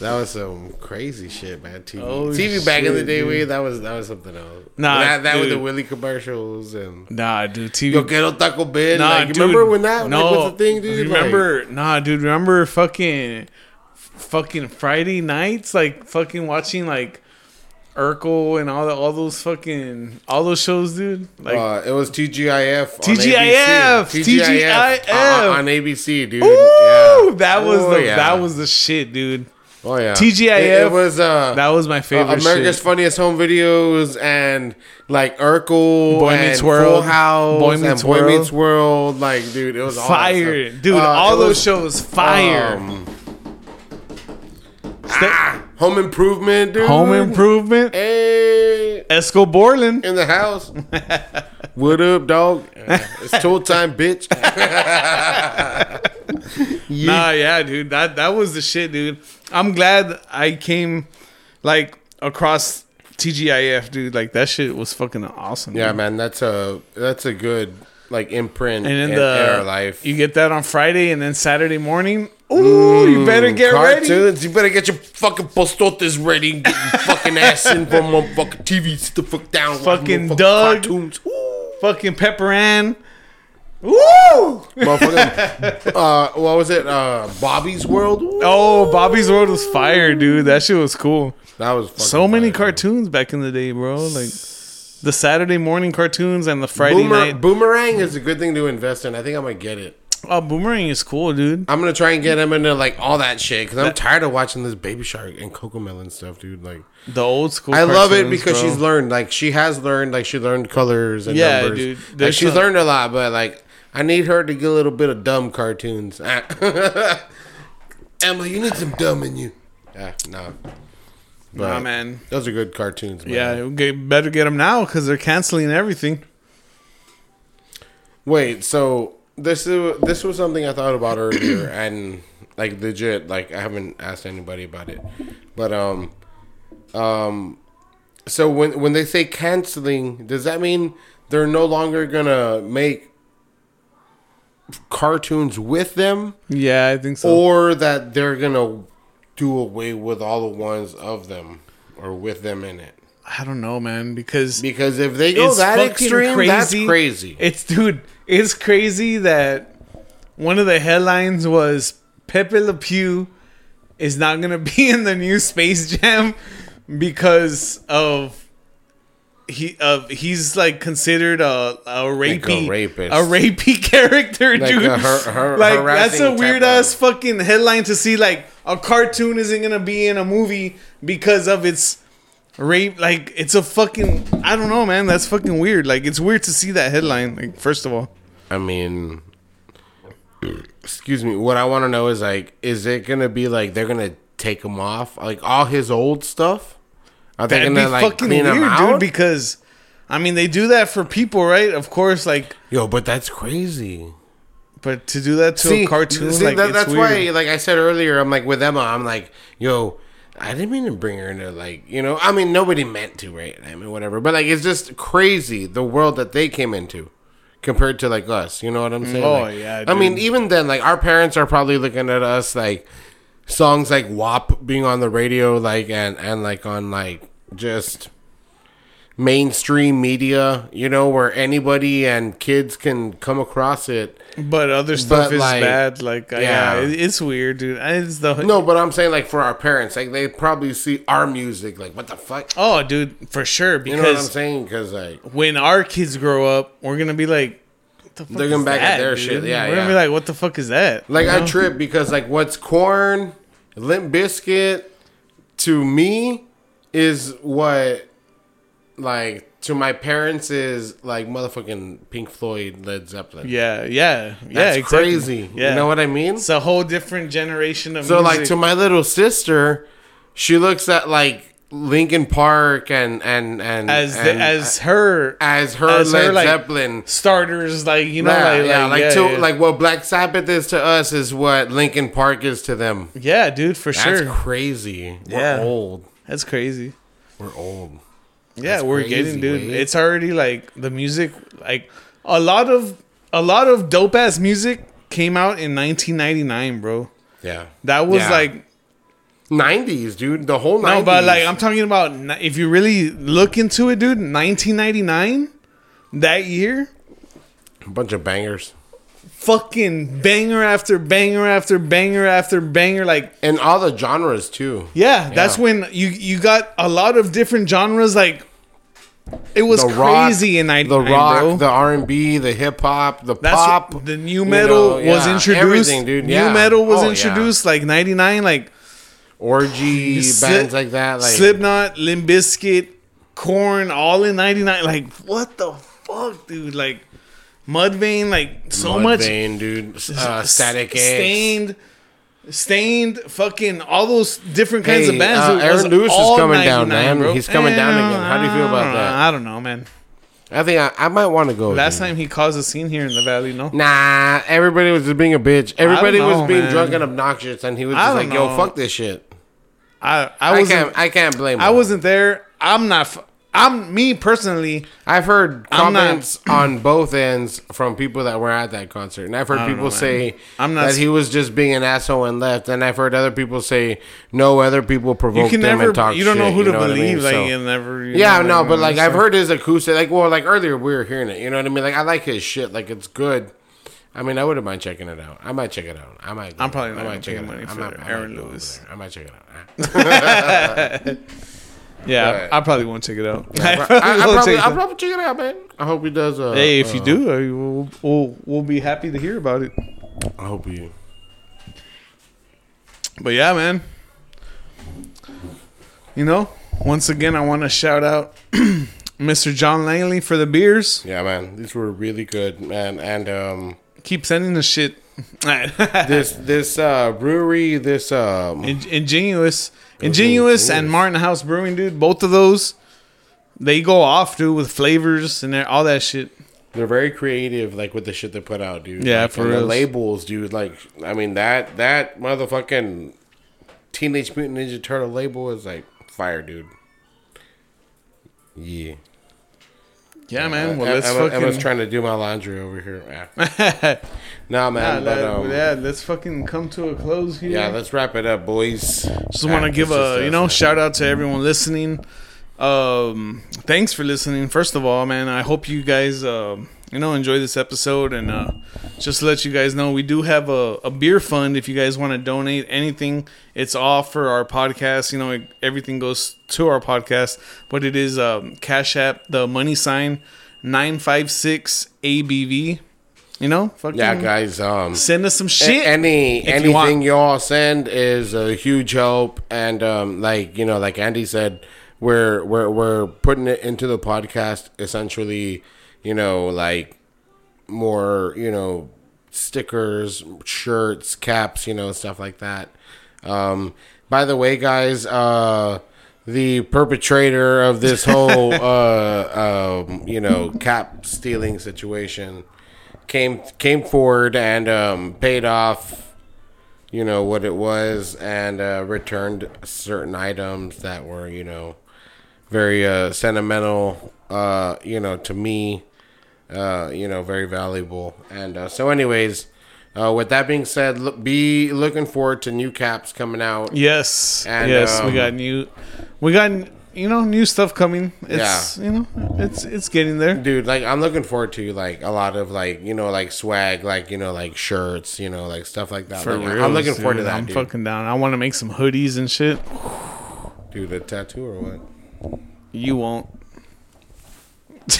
That was some crazy shit, man. TV, Oh, TV back in the day, dude. we that was that was something else. Nah, that, that with the. Willie commercials and nah, dude. TV. Yo quiero Taco Bell. Nah, like, dude. remember when that no, like, was the thing, dude? Remember? nah, dude. Remember fucking, fucking Friday nights, like fucking watching like Urkel and all the all those fucking all those shows, dude. Like, Like, uh, it was TGIF. on TGIF, ABC. TGIF. uh, on ABC, dude. ooh, yeah. that was Oh, the yeah. that was the shit, dude. Oh yeah, TGIF. It, it was uh, That was my uh, favorite. America's shit. Funniest Home Videos and like Urkel, Boy and Meets World. Full House, Boy and Meets Boy World. Meets World. Like, dude, it was Fire, dude. Uh, all those was, shows, fire. um, ah, Home Improvement, dude. Home Improvement, Hey, Esco Borland. in the house. what up, dog? Uh, it's tool time, bitch. Nah, yeah, dude. That that was the shit, dude. I'm glad I came like across TGIF, dude. Like that shit was fucking awesome. Yeah, dude. man, that's a that's a good like imprint And then in, the in our life. you get that on Friday, and then Saturday morning. Ooh, you mm, better get ready. You better get your fucking postotes ready and get your fucking ass in from motherfucking TV. Sit the fuck down. Fucking Doug. Cartoons. Ooh. Fucking Pepper Ann. Woo! Motherfucking, uh, what was it? Uh, Bobby's World. Ooh. Oh, Bobby's World was fire, dude. That shit was cool. That was fucking So many fire. cartoons back in the day, bro. Like the Saturday morning cartoons and the Friday Boomer- night. Boomerang is a good thing to invest in. I think I'm gonna get it. Oh, Boomerang is cool, dude. I'm gonna try and get him into like all that shit because I'm tired of watching this Baby Shark and CoComelon stuff, dude. Like, The old school. I love it because bro. she's learned. Like, she has learned. Like, she learned colors and Yeah, numbers. dude. Like, she's some- learned a lot, but like, I need her to get a little bit of dumb cartoons. Emma, you need some dumb in you. Yeah, no. Nah, man. Those are good cartoons, man. Yeah, we get, better get them now because they're canceling everything. Wait, so this is this was something I thought about earlier, and like legit, like I haven't asked anybody about it, but um, um, so when when they say canceling, does that mean they're no longer gonna make cartoons with them, Yeah, I think so. or that they're gonna do away with all the ones of them or with them in it? I don't know, man, because Because if they go that extreme, that's crazy. crazy. It's dude, it's crazy that one of the headlines was Pepe Le Pew is not gonna be in the new Space Jam because of he of he's like considered a a rapey rapist. a rapey character, Like dude. a like that's a weird ass of- fucking headline to see. Like a cartoon isn't gonna be in a movie because of its rape like it's a fucking i don't know man that's fucking weird like it's weird to see that headline like first of all I mean, excuse me. What I want to know is like, is it gonna be like they're gonna take him off, like all his old stuff? Are they that'd gonna be like fucking clean him weird out? dude because i mean they do that for people right of course like Yo, but that's crazy. but to do that to a cartoon see, like that- it's that's weird. why, like I said earlier, I'm like with Emma. I'm like, yo, I didn't mean to bring her into like, you know, I mean, nobody meant to, right? I mean, whatever. But like, it's just crazy the world that they came into compared to like us. You know what I'm saying? Oh, Like, yeah, I mean, dude. even then, like our parents are probably looking at us like songs like WAP being on the radio, like and and like on like just mainstream media, you know, where anybody and kids can come across it. but other stuff but, is like, bad like uh, yeah, yeah. it's weird dude it's the No, but I'm saying like for our parents, like they probably see our music, like what the fuck? oh dude for sure You know what I'm saying? Because like when our kids grow up we're gonna be like the fuck They're gonna back at that, their dude? shit. Yeah, we're gonna be like what the fuck is that like You I trip because like what's Korn, Limp Bizkit to me is what like to my parents is like motherfucking Pink Floyd, Led Zeppelin. yeah yeah yeah That's exactly. crazy. yeah You know what I mean? It's a whole different generation of So music. like to my little sister, she looks at like Linkin Park and and and as the, and, as her as her as her, Led like, Zeppelin. starters, like you know, yeah, like, yeah, like, like yeah, to yeah. like what Black Sabbath is to us is what Linkin Park is to them. yeah, dude, for That's sure. crazy. We're Yeah. old. That's crazy. We're old. Yeah, That's we're crazy, getting, dude. It's already like the music, like a lot of a lot of dope ass music came out in 1999, bro. Yeah. That was Yeah. like nineties, dude. The whole no, but like I'm talking about if you really look into it, dude. 1999, that year, a bunch of bangers. Fucking banger after banger after banger after banger, like And all the genres too. Yeah, that's Yeah. when you you got a lot of different genres. Like it was The crazy rock, in '99, the rock, bro. the R and B, the hip hop, the that's pop. what- the new metal know, was yeah, introduced. Everything, dude. New yeah. metal was Oh, yeah. introduced like '99, like Orgy bands like that. Like Slipknot, Limp Bizkit, Korn, all in '99. Like what the fuck, dude? Like Mudvayne, like so much Mudvayne, dude. Uh, Static X. Staind. Staind, fucking all those different kinds Hey, of bands. uh, Aaron Lewis is coming down, 99, man. He's coming down again. How do you feel about know. that? I don't know, man. I think I, I might want to go. Last dude. time he caused a scene here in the valley, no? Nah, everybody was just being a bitch. Everybody know, was being man. drunk and obnoxious, and he was just like, "Yo, fuck this shit." I I I, can't. I can't blame. I wasn't there. I'm not. I'm me personally. I've heard I'm not- comments on both ends from people that were at that concert, and I've heard people know, say I'm not that he was just being an asshole and left, and I've heard other people say no, other people provoked him never. and talk You don't know shit, who to know what I believe. mean? Like So- you never. you yeah, know, no, but like I've heard his acoustic. Like, well, like earlier we were hearing it. You know what I mean? Like I like his shit. Like it's good. I mean, I wouldn't mind checking it out. I might check it out. I might. I'm probably I not might gonna check it money out. I for might- I might Aaron Lewis. I might check it out. Yeah, Right. I probably won't check it out. I, I I, probably I won't probably, check it I'll out. probably check it out, man. I hope he does. Uh, Hey, if uh, you do, uh, we'll, we'll we'll be happy to hear about it. I hope you. But yeah, man. You know, once again, I want to shout out Mr. John Langley for the beers. Yeah, man, these were really good, man. And um, Keep sending the shit. This this uh brewery, this um, In- Ingenious, Ingenious, and Martin House Brewing, dude. Both of those, they go off, dude, with flavors and all that shit. they're very creative, like with the shit they put out, dude. Yeah, like, for and the reals. labels, dude. Like, I mean that that motherfucking Teenage Mutant Ninja Turtle label is like fire, dude. Yeah. Yeah, man. Well, I, let's I, I was trying to do my laundry over here. Ah. nah, man. but, let- um, yeah, let's fucking come to a close here. Yeah, let's wrap it up, boys. just want to give a you know shout out to everyone listening. Um, thanks for listening. First of all, man, I hope you guys um you know enjoy this episode and uh, just to let you guys know we do have a, a beer fund if you guys want to donate anything. It's all for our podcast. You know it- everything goes to our podcast, but it is um, Cash App the money sign nine five six ABV. You know, Yeah, guys. Um, send us some a- shit. any if you anything y'all send is a huge help, and um, like you know, like Andy said, we're we're we're putting it into the podcast essentially. You know, like more you know stickers, shirts, caps, you know, stuff like that. Um, by the way, guys, uh, the perpetrator of this whole uh, um, you know cap stealing situation came came forward and um, paid off you know what it was and uh, returned certain items that were you know very uh, sentimental uh, you know to me uh, you know very valuable and uh, so anyways uh, with that being said look, be looking forward to new caps coming out Yes, And, yes, we um, got new, we got you know new stuff coming. It's you know it's it's getting there. dude like i'm looking forward to like a lot of like you know like swag like you know like shirts you know like stuff like that For Like, real, i'm looking forward to that I'm dude. fucking down. I want to make some hoodies and shit. dude a tattoo or what You won't.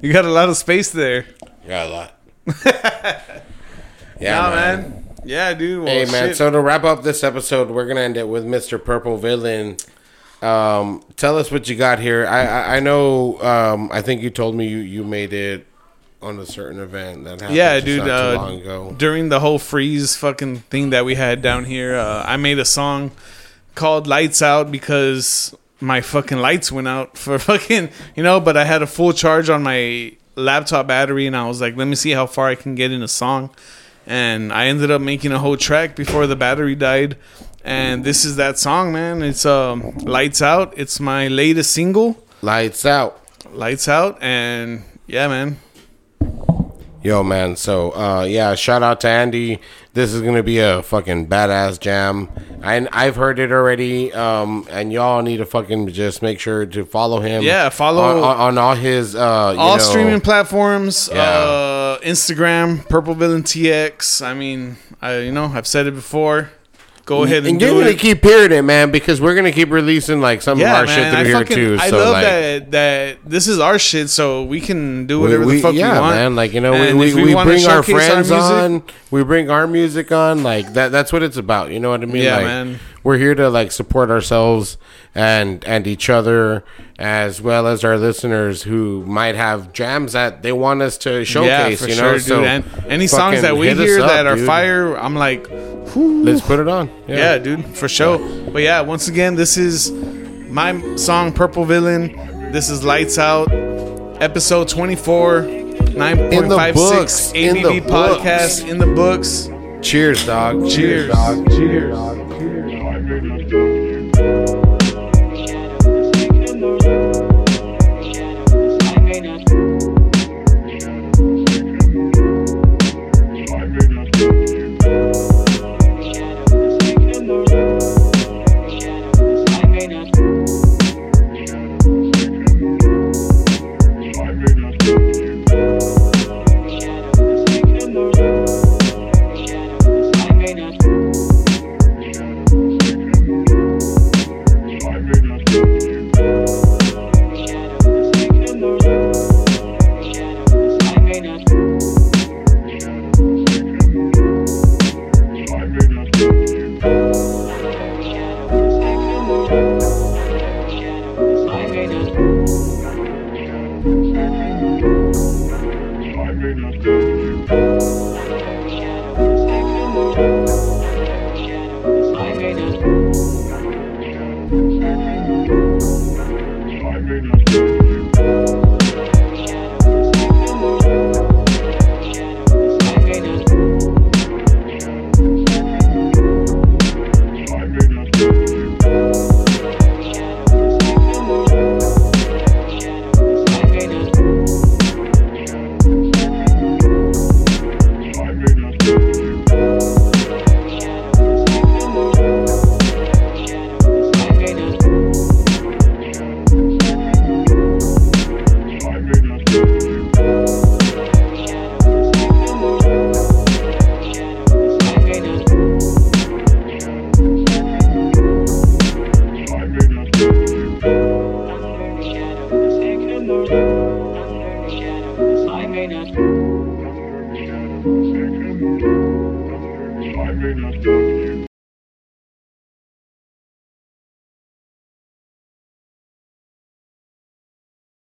you got a lot of space there. yeah a lot Yeah, man. Yeah, dude. Well, Hey man, shit. so to wrap up this episode, we're gonna end it with Mr. Purple Villain. Um, tell us what you got here. I I, I know. Um, I think you told me you, you made it on a certain event that happened. yeah, just dude. not too Uh, long ago. during the whole freeze fucking thing that we had down here, uh, I made a song called "Lights Out" because my fucking lights went out for fucking you know. But I had a full charge on my laptop battery, and I was like, let me see how far I can get in a song. And I ended up making a whole track before the battery died. And this is that song, man. It's um, "Lights Out." It's my latest single, Lights out. "Lights Out," and yeah, man. Yo, man. So, uh, yeah, shout out to Andy. This is gonna be a fucking badass jam. I, I've heard it already. Um, and y'all need to fucking just make sure to follow him. Yeah, follow- on, on, on all his uh, you all know, streaming platforms Yeah. uh instagram purple villain tx i mean i you know i've said it before go ahead and, And you're gonna it keep hearing it, man, because we're gonna keep releasing like some of yeah our shit man through I, here fucking, too. I so love like, that that this is our shit so we can do whatever we, the fuck yeah, we want man. Like you know, And we, we, we bring our friends music- on. We bring our music on. Like that. That's what it's about. You know what I mean? Yeah, like, man. We're here to like support ourselves and and each other as well as our listeners who might have jams that they want us to yeah showcase. for you sure know, dude so and any songs that we hear up, that are dude. fire i'm like Let's put it on. yeah dude for sure but yeah once again this is my song purple villain this is lights out episode 24 9.56 books, in the podcast books. in the books Cheers, dog. cheers cheers